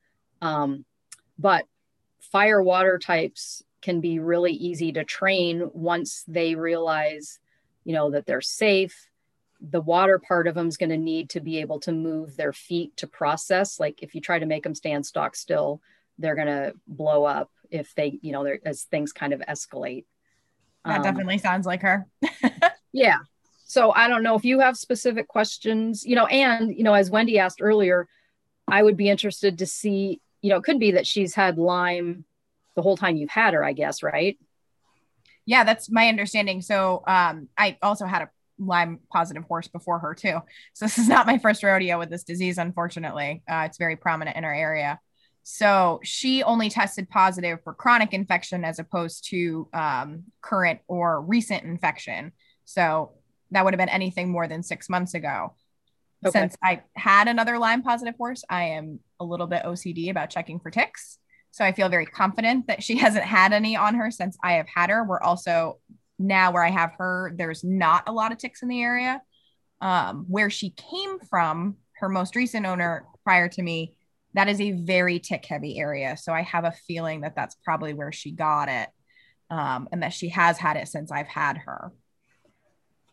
Um, but fire water types can be really easy to train once they realize, you know, that they're safe. The water part of them is going to need to be able to move their feet to process. Like if you try to make them stand stock still, they're going to blow up if they, you know, they're, as things kind of escalate. That Um, definitely sounds like her. <laughs> yeah. So I don't know if you have specific questions, you know, and, you know, as Wendy asked earlier, I would be interested to see, you know, it could be that she's had Lyme the whole time you've had her, I guess, right? Yeah, that's my understanding. So um, I also had a Lyme positive horse before her too. So <laughs> this is not my first rodeo with this disease, unfortunately. Uh, it's very prominent in our area. So she only tested positive for chronic infection as opposed to um, current or recent infection. So that would have been anything more than six months ago. Okay. Since I had another Lyme positive horse, I am a little bit OCD about checking for ticks. So I feel very confident that she <laughs> hasn't had any on her since I have had her. We're also now where I have her, there's not a lot of ticks in the area. Um, where she came from, her most recent owner prior to me, that is a very tick heavy area. So I have a feeling that that's probably where she got it um, and that she has had it since I've had her.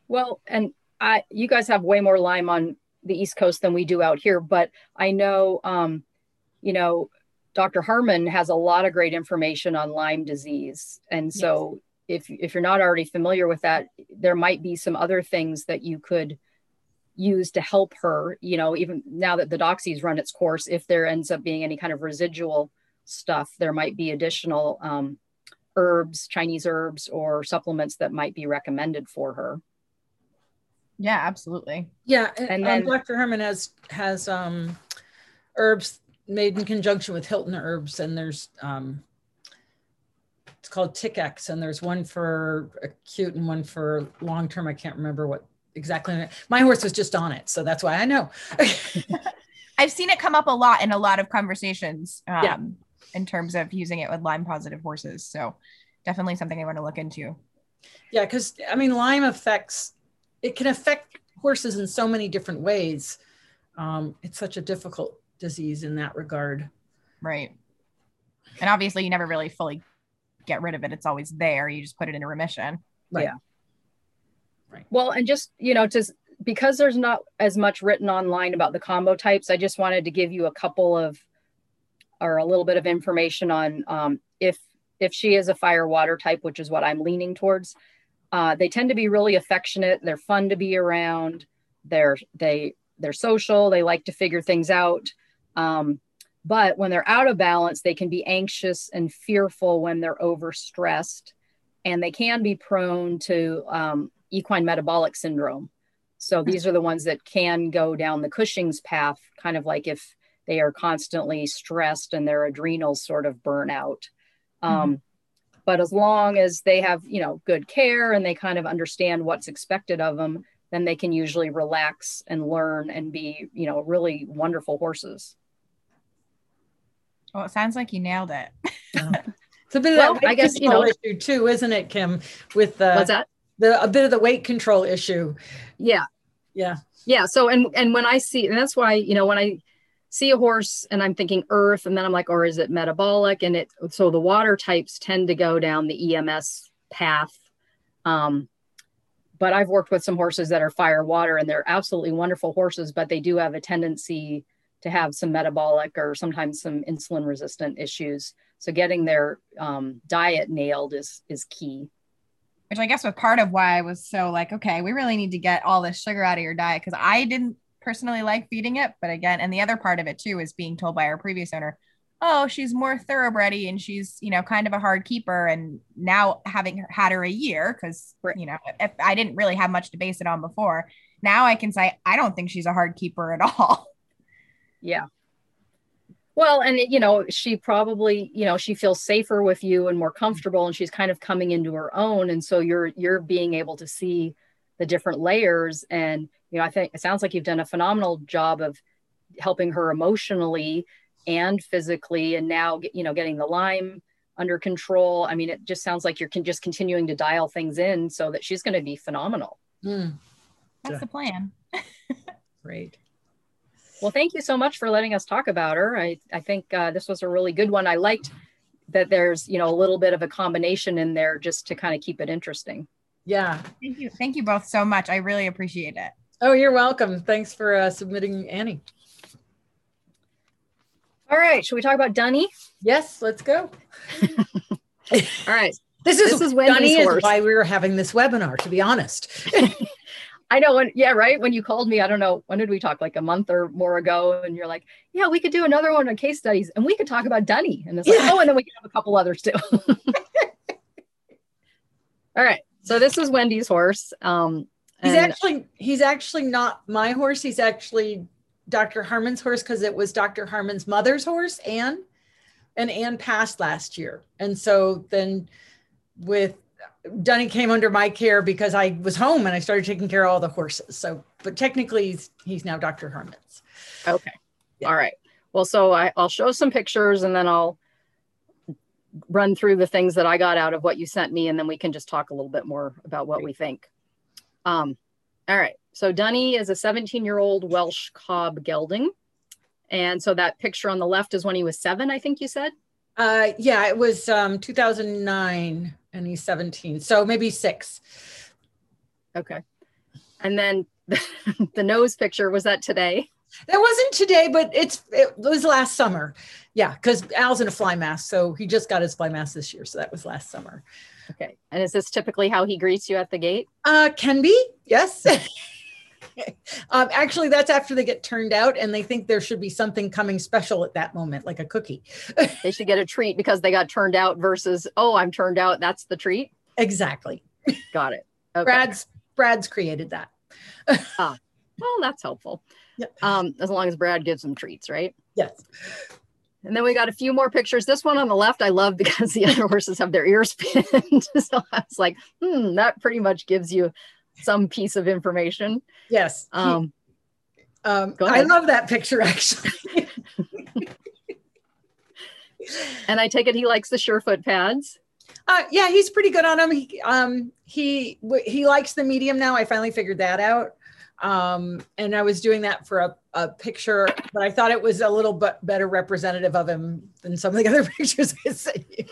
Well, and I, you guys have way more Lyme on the East Coast than we do out here, but I know, um, you know, Dr. Harman has a lot of great information on Lyme disease. And so yes. if, if you're not already familiar with that, there might be some other things that you could use to help her, you know, even now that the doxy's run its course, if there ends up being any kind of residual stuff, there might be additional um, herbs, Chinese herbs, or supplements that might be recommended for her. Yeah, absolutely. Yeah, and, and then um, Dr. Harman has has um, herbs made in conjunction with Hilton herbs, and there's um, it's called Tick-X, and there's one for acute and one for long term. I can't remember what exactly. My horse was just on it, so that's why I know. <laughs> I've seen it come up a lot in a lot of conversations. Um, yeah. In terms of using it with Lyme positive horses, so definitely something I want to look into. Yeah, because I mean, Lyme affects it can affect horses in so many different ways. Um, it's such a difficult disease in that regard. Right. And obviously, you never really fully get rid of it. It's always there. You just put it into remission. Right. Yeah. Right. Well, and just, you know, just because there's not as much written online about the combo types, I just wanted to give you a couple of or a little bit of information on um, if if she is a fire water type, which is what I'm leaning towards. Uh, they tend to be really affectionate. They're fun to be around. They're they they're social. They like to figure things out. Um, but when they're out of balance, they can be anxious and fearful when they're overstressed, and they can be prone to um, equine metabolic syndrome. So these are the ones that can go down the Cushing's path, kind of like if they are constantly stressed and their adrenals sort of burn out. Um, mm-hmm but as long as they have you know good care and they kind of understand what's expected of them then they can usually relax and learn and be you know really wonderful horses. Well it sounds like you nailed it. <laughs> It's a bit of well, that i guess you know issue too isn't it kim with the what's that? The a bit of the weight control issue. Yeah. Yeah. Yeah so and and when i see and that's why you know when i see a horse and I'm thinking earth, and then I'm like, or is it metabolic? And it so the water types tend to go down the EMS path. Um, but I've worked with some horses that are fire water, and they're absolutely wonderful horses, but they do have a tendency to have some metabolic or sometimes some insulin resistant issues. So getting their um, diet nailed is is key. Which I guess was part of why I was so like, okay, we really need to get all this sugar out of your diet because I didn't personally like feeding it. But again, and the other part of it too is being told by our previous owner, oh, she's more thoroughbredy and she's, you know, kind of a hard keeper. And now having had her a year, because, you know, if I didn't really have much to base it on before, now I can say, I don't think she's a hard keeper at all. <laughs> Yeah. Well, and you know, she probably, you know, she feels safer with you and more mm-hmm. comfortable and she's kind of coming into her own. And so you're you're being able to see the different layers and you know, I think it sounds like you've done a phenomenal job of helping her emotionally and physically, and now, you know, getting the Lyme under control. I mean, it just sounds like you're con- just continuing to dial things in so that she's going to be phenomenal. Mm. That's yeah. the plan. <laughs> Great. Well, thank you so much for letting us talk about her. I, I think uh, this was a really good one. I liked that there's, you know, a little bit of a combination in there just to kind of keep it interesting. Yeah. Thank you. Thank you both so much. I really appreciate it. Oh, you're welcome. Thanks for uh, submitting Annie. All right. Should we talk about Dunny? Yes, let's go. <laughs> All right. This is, this is Dunny is why we were having this webinar, to be honest. <laughs> I know when, yeah, right. When you called me, I don't know, when did we talk? Like a month or more ago. And you're like, yeah, we could do another one on case studies and we could talk about Dunny. And it's like, yeah. oh, and then we can have a couple others too. <laughs> All right. So this is Wendy's horse. Um, He's actually he's actually not my horse. He's actually Dr. Harman's horse because it was Dr. Harman's mother's horse, Anne. And Anne passed last year. And so then with Dunny came under my care because I was home and I started taking care of all the horses. So but technically he's, he's now Dr. Harman's. Okay. Yeah. All right. Well, so I, I'll show some pictures and then I'll run through the things that I got out of what you sent me, and then we can just talk a little bit more about what we think. Um, all right. So Dunny is a 17 year old Welsh cob gelding. And so that picture on the left is when he was seven, I think you said. Uh, yeah, it was um, 2009 and he's 17. So maybe six. Okay. And then <laughs> the nose picture was that today? That wasn't today, but it's it was last summer. Yeah, because Al's in a fly mask, so he just got his fly mask this year. So that was last summer. Okay. And is this typically how he greets you at the gate? Uh, can be, yes. <laughs> um, actually, that's after they get turned out, and they think there should be something coming special at that moment, like a cookie. <laughs> They should get a treat because they got turned out versus, oh, I'm turned out. That's the treat. Exactly. Got it. <laughs> Okay. Brad's Brad's created that. Well, that's helpful. Yep. Um, as long as Brad gives them treats, right? Yes. And then we got a few more pictures. This one on the left, I love because <laughs> the other horses have their ears pinned. <laughs> so I was like, hmm, that pretty much gives you some piece of information. Yes. Um, um, I love that picture <laughs> actually. and I take it he likes the Surefoot pads. Uh, yeah, he's pretty good on them. He um he he likes the medium now. I finally figured that out. Um, and I was doing that for a, a picture, but I thought it was a little bit better representative of him than some of the <laughs> other pictures I sent you.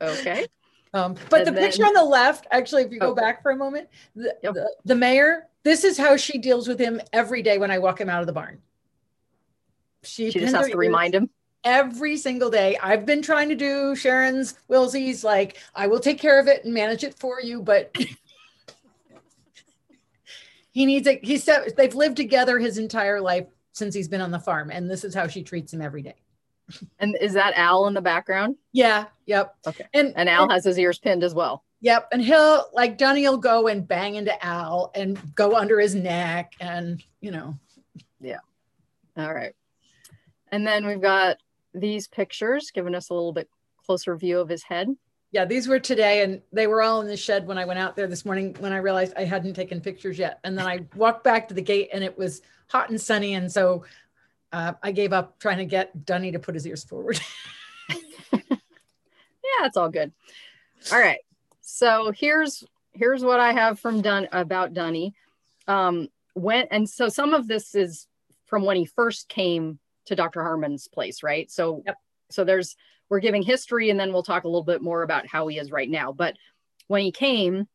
Okay. Um, but And the then- picture on the left, actually, if you go Oh. back for a moment, the, Yep. the, the mare, this is how she deals with him every day when I walk him out of the barn. She, She just has to remind him. every single day. I've been trying to do Sharon's Wilsie's like I will take care of it and manage it for you, but <laughs> he needs a He said they've lived together his entire life since he's been on the farm, and this is how she treats him every day. And is that Al in the background? Yeah, yep. Okay. And And Al has his ears pinned as well. yep, and he'll like Johnny will go and bang into Al and go under his neck, and you know, Yeah. All right. And then we've got these pictures giving us a little bit closer view of his head. Yeah, these were today, and they were all in the shed when I went out there this morning. When I realized I hadn't taken pictures yet, and then I walked back to the gate, and it was hot and sunny, and so uh, I gave up trying to get Dunny to put his ears forward. <laughs> Yeah, it's all good. All right. So here's here's what I have from Dun about Dunny. Um, when and so some of this is from when he first came to Dr. Harman's place, right? So Yep. So there's we're giving history and then we'll talk a little bit more about how he is right now. But when he came,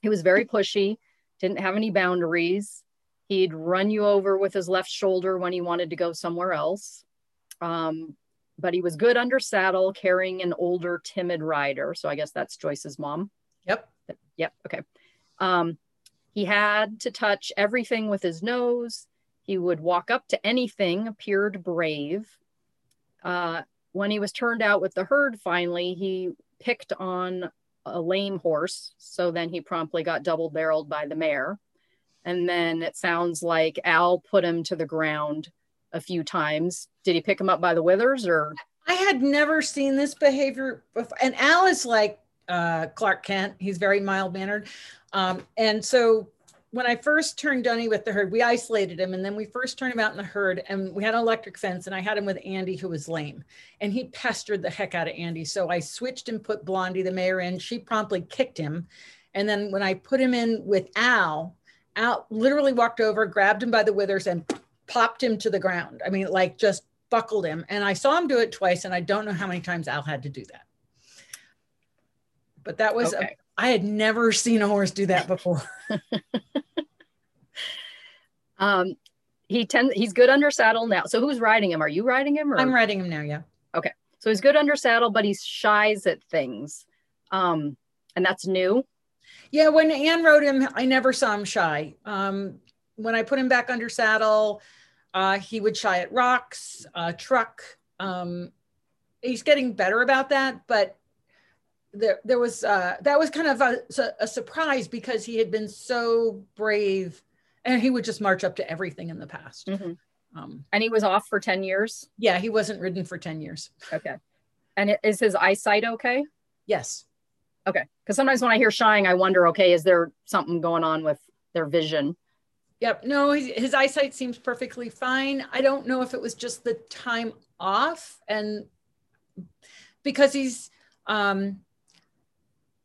he was very pushy, didn't have any boundaries. He'd run you over with his left shoulder when he wanted to go somewhere else. Um, but he was good under saddle, carrying an older, timid rider. So I guess that's Joyce's mom. yep. Yep. Okay. Um, he had to touch everything with his nose. He would walk up to anything, appeared brave. Uh, when he was turned out with the herd, finally, he picked on a lame horse. So then he promptly got double barreled by the mare. And then it sounds like Al put him to the ground a few times. Did he pick him up by the withers or? I had never seen this behavior before. And Al is like uh, Clark Kent. He's very mild mannered. Um, and so when I first turned Dunny with the herd, we isolated him and then we first turned him out in the herd and we had an electric fence and I had him with Andy who was lame and he pestered the heck out of Andy. So I switched and put Blondie, the mare in. She promptly kicked him. And then when I put him in with Al, Al literally walked over, grabbed him by the withers and popped him to the ground. I mean, like just buckled him. And I saw him do it twice, and I don't know how many times Al had to do that. But that was, Okay. I had never seen a horse do that before. <laughs> <laughs> Um, he tends he's good under saddle now. So who's riding him? Are you riding him? Or? I'm riding him now, yeah. Okay. So he's good under saddle, but he's shies at things. Um, and that's new. Yeah, when Anne rode him, I never saw him shy. Um, when I put him back under saddle, uh, he would shy at rocks, uh, truck. Um, he's getting better about that, but there there was uh, that was kind of a, a surprise because he had been so brave, and he would just march up to everything in the past. Mhm. Um, And he was off for 10 years. yeah, he wasn't ridden for ten years. Okay. And is his eyesight okay? Yes. Okay. Because sometimes when I hear shying, I wonder, okay, is there something going on with their vision? Yep. No, his, his eyesight seems perfectly fine. I don't know if it was just the time off and because he's, um,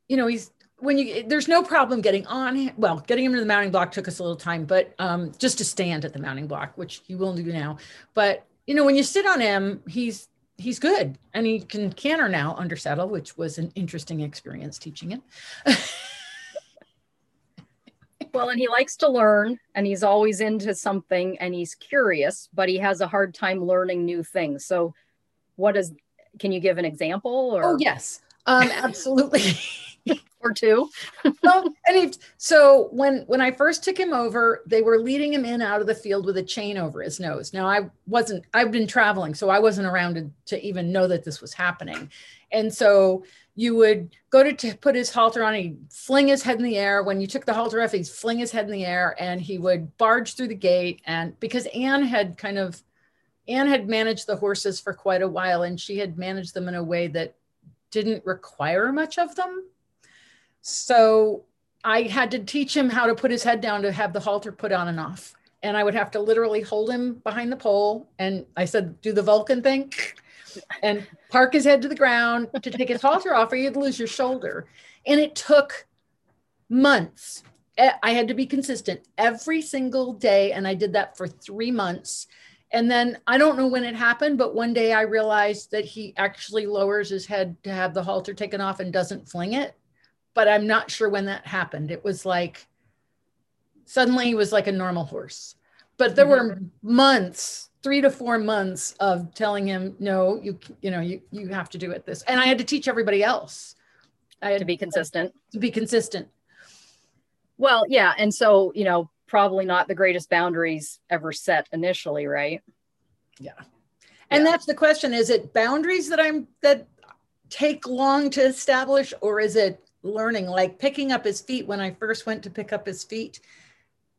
you know, he's when you there's no problem getting on. him- Well, getting him to the mounting block took us a little time, but um, just to stand at the mounting block, which you will do now. But you know, when you sit on him, he's he's good and he can canter now under saddle, which was an interesting experience teaching him. <laughs> Well, and he likes to learn and he's always into something and he's curious, but he has a hard time learning new things. So, what is, can you give an example or, oh yes, um, absolutely. <laughs> <laughs> or two? <laughs> well, and he, so when when I first took him over, they were leading him in out of the field with a chain over his nose. Now I wasn't. I've been traveling, so I wasn't around to, to even know that this was happening. And so you would go to, to put his halter on. He'd fling his head in the air. When you took the halter off, he'd fling his head in the air, and he would barge through the gate. And because Anne had kind of Anne had managed the horses for quite a while, and she had managed them in a way that didn't require much of them. So I had to teach him how to put his head down to have the halter put on and off. And I would have to literally hold him behind the pole. And I said, do the Vulcan thing and park his head to the ground to take his halter off, or you'd lose your shoulder. And it took months. I had to be consistent every single day. And I did that for three months. And then I don't know when it happened, but one day I realized that he actually lowers his head to have the halter taken off and doesn't fling it but I'm not sure when that happened. It was like suddenly he was like a normal horse. But there were mm-hmm. months, three to four months of telling him, no, you you know, you you have to do it this. And I had to teach everybody else. I had To be consistent. to be consistent. Well, yeah. And so, you know, probably not the greatest boundaries ever set initially, right? Yeah. And Yeah. that's the question. Is it boundaries that I'm that take long to establish, or is it learning? Like picking up his feet when I first went to pick up his feet,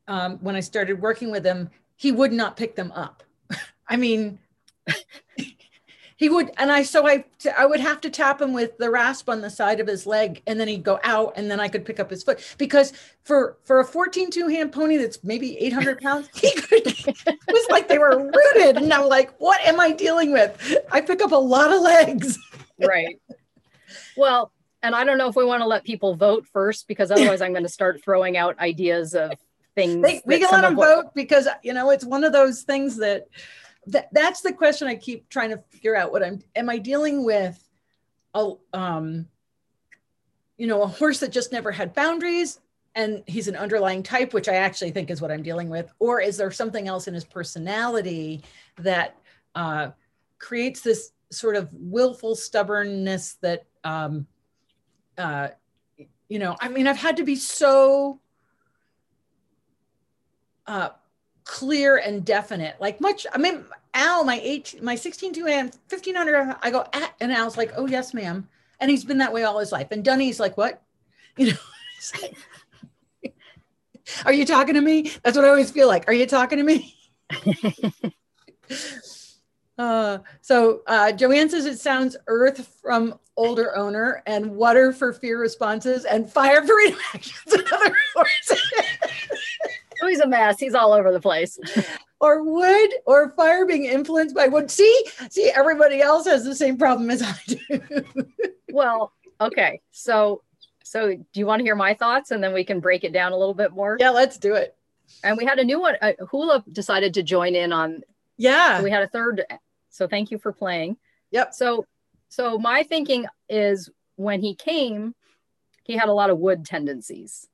um, when I started working with him, he would not pick them up. <laughs> I mean, <laughs> he would, and I so I I would have to tap him with the rasp on the side of his leg, and then he'd go out, and then I could pick up his foot because for for a 14 two hand pony that's maybe 800 pounds, he could. it was like they were rooted, and I'm like, what am I dealing with? I pick up a lot of legs. Right. well, and I don't know if we want to let people vote first because otherwise I'm going to start throwing out ideas of things. They, we can let them what- vote because you know it's one of those things that, that that's the question I keep trying to figure out. What I'm am I dealing with a um, you know, a horse that just never had boundaries and he's an underlying type, which I actually think is what I'm dealing with, or is there something else in his personality that uh, creates this sort of willful stubbornness that um, uh, you know, I mean, I've had to be so uh, clear and definite. Like much, I mean, Al, my eight, my 16 2 and 1500, I go at, and Al's like, oh, yes, ma'am. And he's been that way all his life. And Dunny's like, what? <laughs> You know, are you talking to me? That's what I always feel like. Are you talking to me? <laughs> Uh, so uh, Joanne says it sounds earth from older owner and water for fear responses and fire for <laughs> reactions and other. <laughs> Oh, he's a mess. He's all over the place. or wood or fire being influenced by wood. See, see, everybody else has the same problem as I do. <laughs> well, okay. So, so do you want to hear my thoughts and then we can break it down a little bit more? yeah, let's do it. And we had a new one. Uh, Hula decided to join in on. Yeah. We had a third. So thank you for playing. Yep. So, so my thinking is when he came, he had a lot of wood tendencies,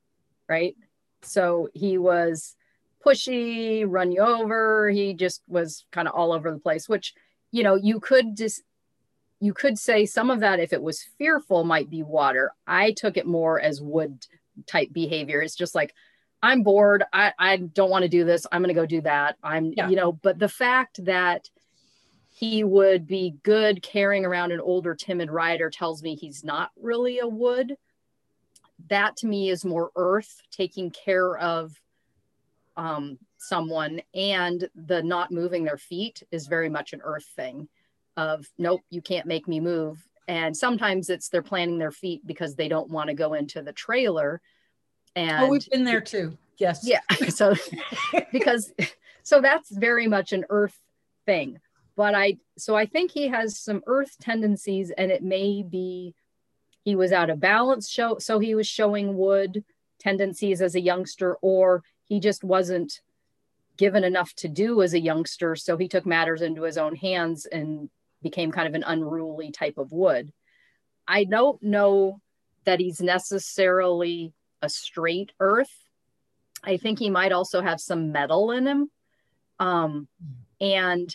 right? So he was pushy, run you over. He just was kind of all over the place, which, you know, you could just, you could say some of that, if it was fearful, might be water. I took it more as wood type behavior. It's just like, I'm bored. I, I don't want to do this. I'm going to go do that. I'm, Yeah. you know, but the fact that he would be good carrying around an older timid rider tells me he's not really a wood. That to me is more earth taking care of um, someone and the not moving their feet is very much an earth thing of nope you can't make me move. And sometimes it's they're planting their feet because they don't want to go into the trailer and oh we've been there too. Yes. Yeah <laughs> so because so that's very much an earth thing but i so i think he has some earth tendencies and it may be he was out of balance show so he was showing wood tendencies as a youngster or he just wasn't given enough to do as a youngster. So he took matters into his own hands and became kind of an unruly type of wood. I don't know that he's necessarily a straight earth. I think he might also have some metal in him. Um, and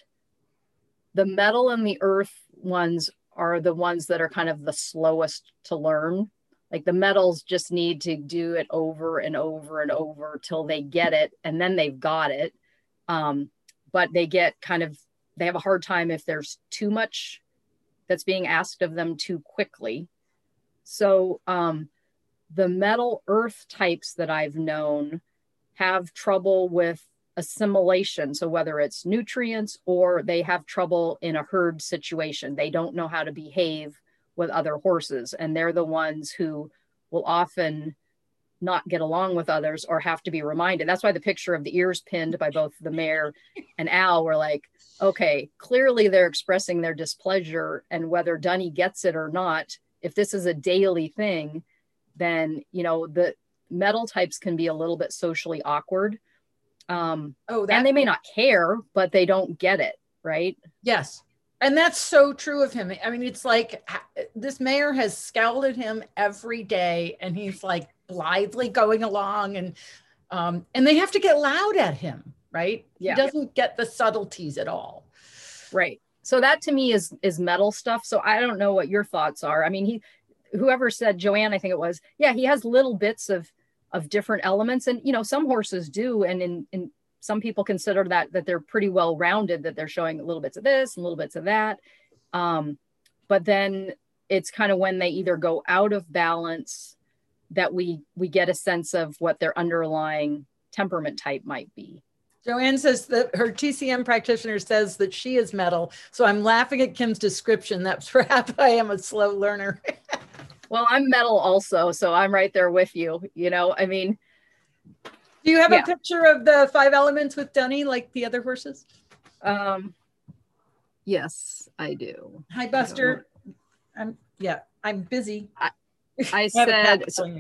the metal and the earth ones are the ones that are kind of the slowest to learn. Like the metals just need to do it over and over and over till they get it, and then they've got it. Um, but they get kind of they have a hard time if there's too much that's being asked of them too quickly. So um, the metal earth types that I've known have trouble with assimilation. So, whether it's nutrients or they have trouble in a herd situation, they don't know how to behave with other horses. And they're the ones who will often not get along with others or have to be reminded. That's why the picture of the ears pinned by both the mare <laughs> and Al were like, okay, clearly they're expressing their displeasure. And whether Dunny gets it or not, if this is a daily thing, then, you know, the metal types can be a little bit socially awkward. Um, oh, that- and they may not care, but they don't get it, right? Yes. And that's so true of him. I mean, it's like this mare has scowled at him every day, and he's like blithely going along, and um, and they have to get loud at him, right? Yeah. He doesn't get the subtleties at all. Right. So that to me is is metal stuff. So I don't know what your thoughts are. I mean, he whoever said Joanne, I think it was, yeah, he has little bits of of different elements and you know some horses do and in, in some people consider that that they're pretty well rounded that they're showing little bits of this and little bits of that um, but then it's kind of when they either go out of balance that we we get a sense of what their underlying temperament type might be Joanne says that her TCM practitioner says that she is metal. So I'm laughing at Kim's description. That's <laughs> perhaps I am a slow learner. <laughs> well, I'm metal also, so I'm right there with you. You know, I mean, do you have yeah. a picture of the five elements with Dunny like the other horses? Um, yes, I do. Hi, Buster. I'm yeah, I'm busy. I, I <laughs> said so,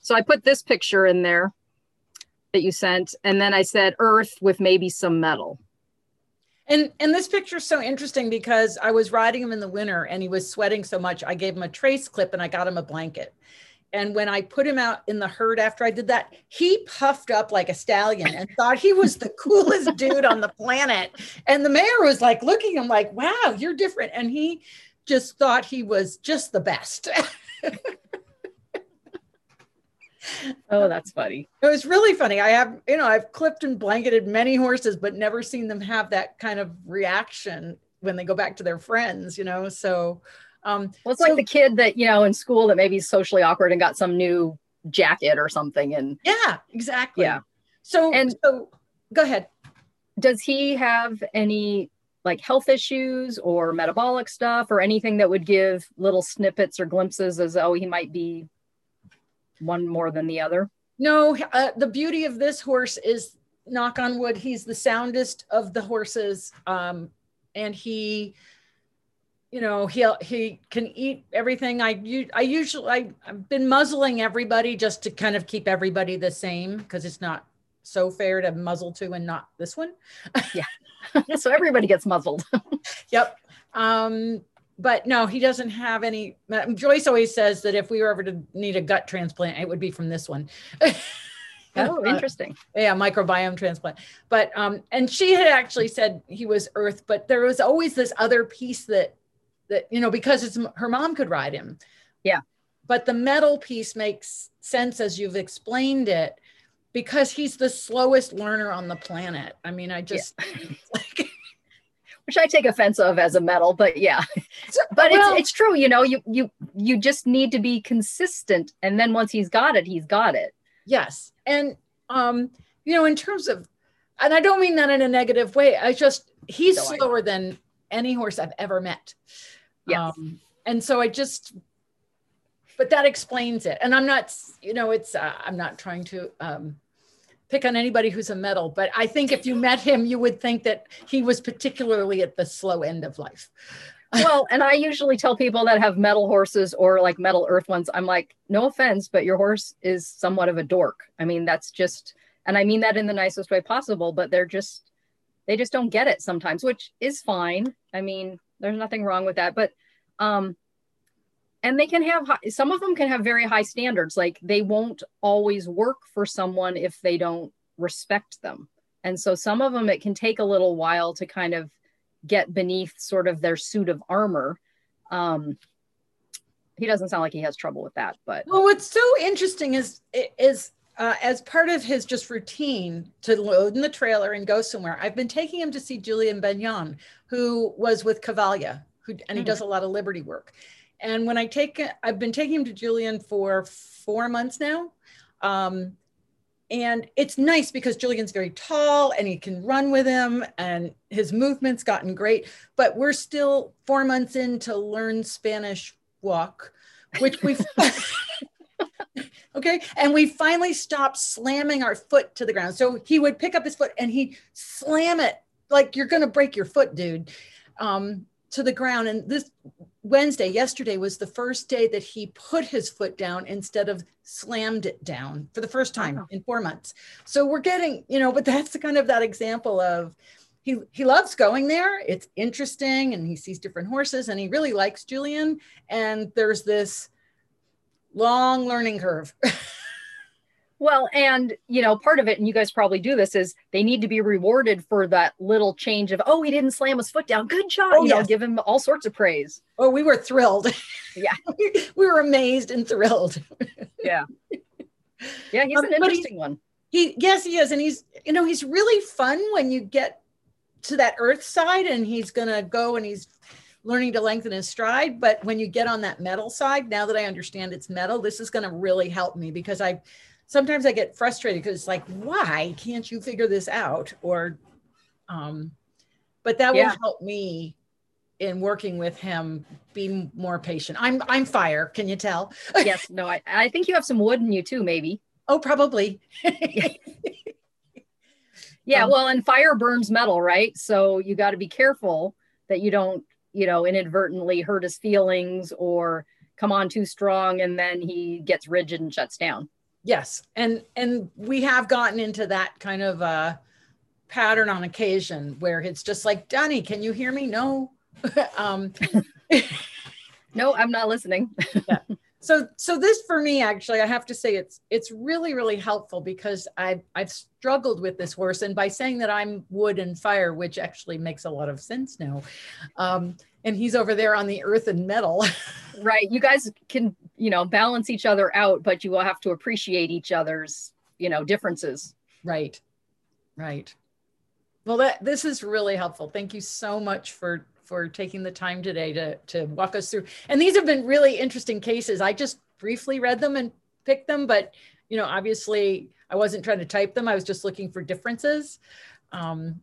so. I put this picture in there that you sent, and then I said Earth with maybe some metal. And and this picture is so interesting because I was riding him in the winter and he was sweating so much. I gave him a trace clip and I got him a blanket. And when I put him out in the herd after I did that, he puffed up like a stallion and thought he was the coolest <laughs> dude on the planet. And the mare was like looking him like, wow, you're different. And he just thought he was just the best. <laughs> oh, that's funny. It was really funny. I have, you know, I've clipped and blanketed many horses, but never seen them have that kind of reaction when they go back to their friends, you know. So, um, well, it's so, like the kid that, you know, in school that maybe is socially awkward and got some new jacket or something. And yeah, exactly. Yeah. So, and so go ahead. Does he have any like health issues or metabolic stuff or anything that would give little snippets or glimpses as, oh, he might be one more than the other? No, uh, the beauty of this horse is knock on wood, he's the soundest of the horses. Um, and he, you know, he he can eat everything. I I usually I, I've been muzzling everybody just to kind of keep everybody the same because it's not so fair to muzzle to and not this one. yeah. <laughs> <laughs> so everybody gets muzzled. yep. Um, but no, he doesn't have any. Joyce always says that if we were ever to need a gut transplant, it would be from this one. <laughs> oh, interesting. Uh, yeah, microbiome transplant. But um, and she had actually said he was Earth, but there was always this other piece that that you know because it's her mom could ride him. Yeah. But the metal piece makes sense as you've explained it because he's the slowest learner on the planet. I mean, I just yeah. <laughs> like which I take offense of as a metal, but yeah. <laughs> but well, it's it's true, you know, you you you just need to be consistent and then once he's got it, he's got it. Yes. And um, you know, in terms of and I don't mean that in a negative way. I just he's slower than any horse I've ever met. Yeah. Um, and so I just but that explains it. And I'm not, you know, it's uh, I'm not trying to um pick on anybody who's a metal, but I think if you met him, you would think that he was particularly at the slow end of life. well, and I usually tell people that have metal horses or like metal earth ones, I'm like, no offense, but your horse is somewhat of a dork. I mean, that's just, and I mean that in the nicest way possible, but they're just, they just don't get it sometimes, which is fine. I mean, there's nothing wrong with that. But, um, and they can have some of them can have very high standards like they won't always work for someone if they don't respect them and so some of them it can take a little while to kind of get beneath sort of their suit of armor um he doesn't sound like he has trouble with that but well what's so interesting is is uh, as part of his just routine to load in the trailer and go somewhere, I've been taking him to see Julian Benyon, who was with Cavalia, who and he mm-hmm. does a lot of Liberty work. And when I take, I've been taking him to Julian for four months now. Um, and it's nice because Julian's very tall and he can run with him and his movement's gotten great. But we're still four months in to learn Spanish walk, which we <laughs> <laughs> okay. And we finally stopped slamming our foot to the ground. So he would pick up his foot and he'd slam it like you're going to break your foot, dude, um, to the ground. And this Wednesday, yesterday was the first day that he put his foot down instead of slammed it down for the first time wow. in four months. So we're getting, you know, but that's the kind of that example of he he loves going there. It's interesting and he sees different horses and he really likes Julian. And there's this long learning curve. <laughs> Well, and you know, part of it, and you guys probably do this, is they need to be rewarded for that little change of, oh, he didn't slam his foot down. Good job. Oh, you yes. know, give him all sorts of praise. Oh, we were thrilled. Yeah. <laughs> we were amazed and thrilled. <laughs> yeah. Yeah, he's um, an interesting one. He yes, he is. And he's, you know, he's really fun when you get to that earth side and he's gonna go and he's learning to lengthen his stride. But when you get on that metal side, now that I understand it's metal, this is going to really help me because I sometimes I get frustrated because it's like, why can't you figure this out? Or, um, but that yeah. will help me in working with him be more patient. I'm I'm fire. Can you tell? yes. No. I I think you have some wood in you too. Maybe. Oh, probably. yeah. <laughs> Um, well, and fire burns metal, right? So you got to be careful that you don't, you know, inadvertently hurt his feelings or come on too strong, and then he gets rigid and shuts down yes. And and we have gotten into that kind of uh pattern on occasion where it's just like Danny, can you hear me? No. <laughs> Um <laughs> no i'm not listening. <laughs> Yeah. so so this for me actually i have to say it's it's really really helpful because i've i've struggled with this horse and by saying that i'm wood and fire which actually makes a lot of sense now um and he's over there on the earth and metal. <laughs> right. You guys can, you know, balance each other out, but you will have to appreciate each other's, you know, differences. Right. Right. Well, that this is really helpful. Thank you so much for for taking the time today to to walk us through. And these have been really interesting cases. I just briefly read them and picked them, but you know, obviously I wasn't trying to type them. I was just looking for differences. Um,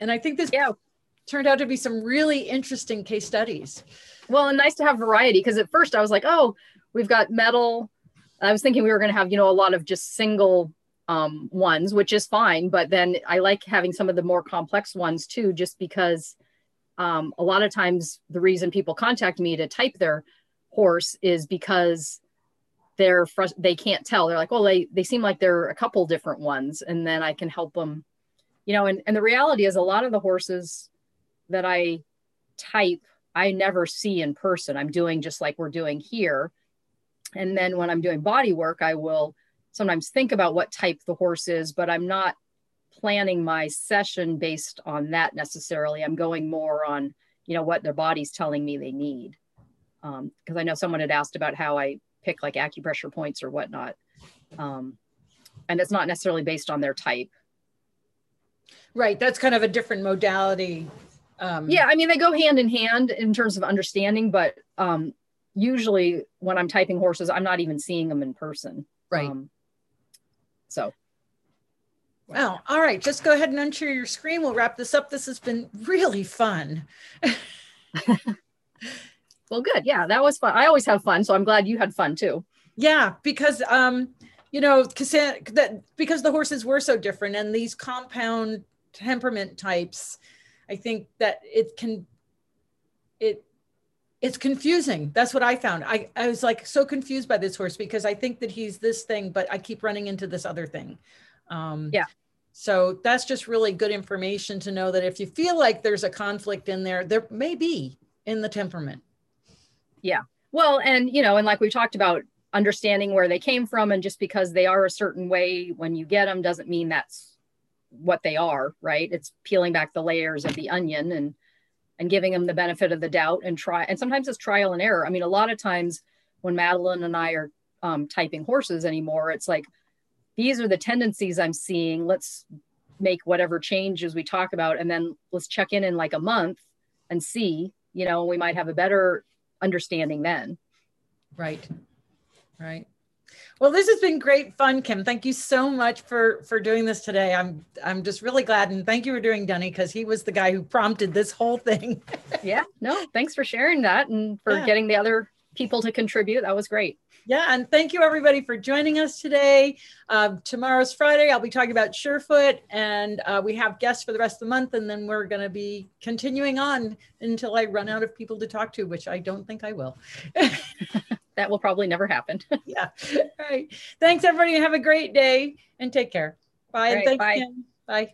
and I think this yeah turned out to be some really interesting case studies. Well, and nice to have variety because at first I was like, oh, we've got metal. I was thinking we were going to have, you know, a lot of just single um, ones, which is fine. But then I like having some of the more complex ones too, just because um, a lot of times the reason people contact me to type their horse is because they're frust- they can't tell. They're like, well, they they seem like they're a couple different ones, and then I can help them, you know. And and the reality is, a lot of the horses that I type, I never see in person. I'm doing just like we're doing here. And then when I'm doing body work, I will sometimes think about what type the horse is, but I'm not planning my session based on that necessarily. I'm going more on, you know, what their body's telling me they need. Because um, I know someone had asked about how I pick like acupressure points or whatnot. Um, and it's not necessarily based on their type. Right. That's kind of a different modality Um, Yeah, I mean they go hand in hand in terms of understanding, but um, usually when I'm typing horses, I'm not even seeing them in person. Right. Um, so Well, all right. Just go ahead and unshare your screen. We'll wrap this up. This has been really fun. <laughs> well, good. Yeah, that was fun. I always have fun, so I'm glad you had fun too. Yeah, because um, you know, that because the horses were so different, and these compound temperament types, I think that it can it it's confusing. That's what I found. I, I was like so confused by this horse because I think that he's this thing, but I keep running into this other thing. Um, Yeah. So that's just really good information to know that if you feel like there's a conflict in there, there may be in the temperament. Yeah. Well, and you know, and like we've talked about, understanding where they came from, and just because they are a certain way when you get them doesn't mean that's what they are, right? It's peeling back the layers of the onion and and giving them the benefit of the doubt and try. And sometimes it's trial and error. I mean, a lot of times when Madalyn and I are um, typing horses anymore, it's like these are the tendencies I'm seeing. Let's make whatever changes we talk about, and then let's check in in like a month and see. You know, we might have a better understanding then. Right. Right. Well, this has been great fun, Kim. Thank you so much for for doing this today. I'm I'm just really glad, and thank you for doing Dunny because he was the guy who prompted this whole thing. <laughs> yeah no thanks for sharing that and for Yeah. getting the other people to contribute that was great yeah, and thank you everybody for joining us today. Um, tomorrow's Friday. I'll be talking about Surefoot, and uh, we have guests for the rest of the month, and then we're going to be continuing on until I run out of people to talk to, which I don't think I will. <laughs> that will probably never happen <laughs> yeah. All right. Thanks, everybody. Have a great day and take care. Bye. Right, thanks, bye. Kim. Bye.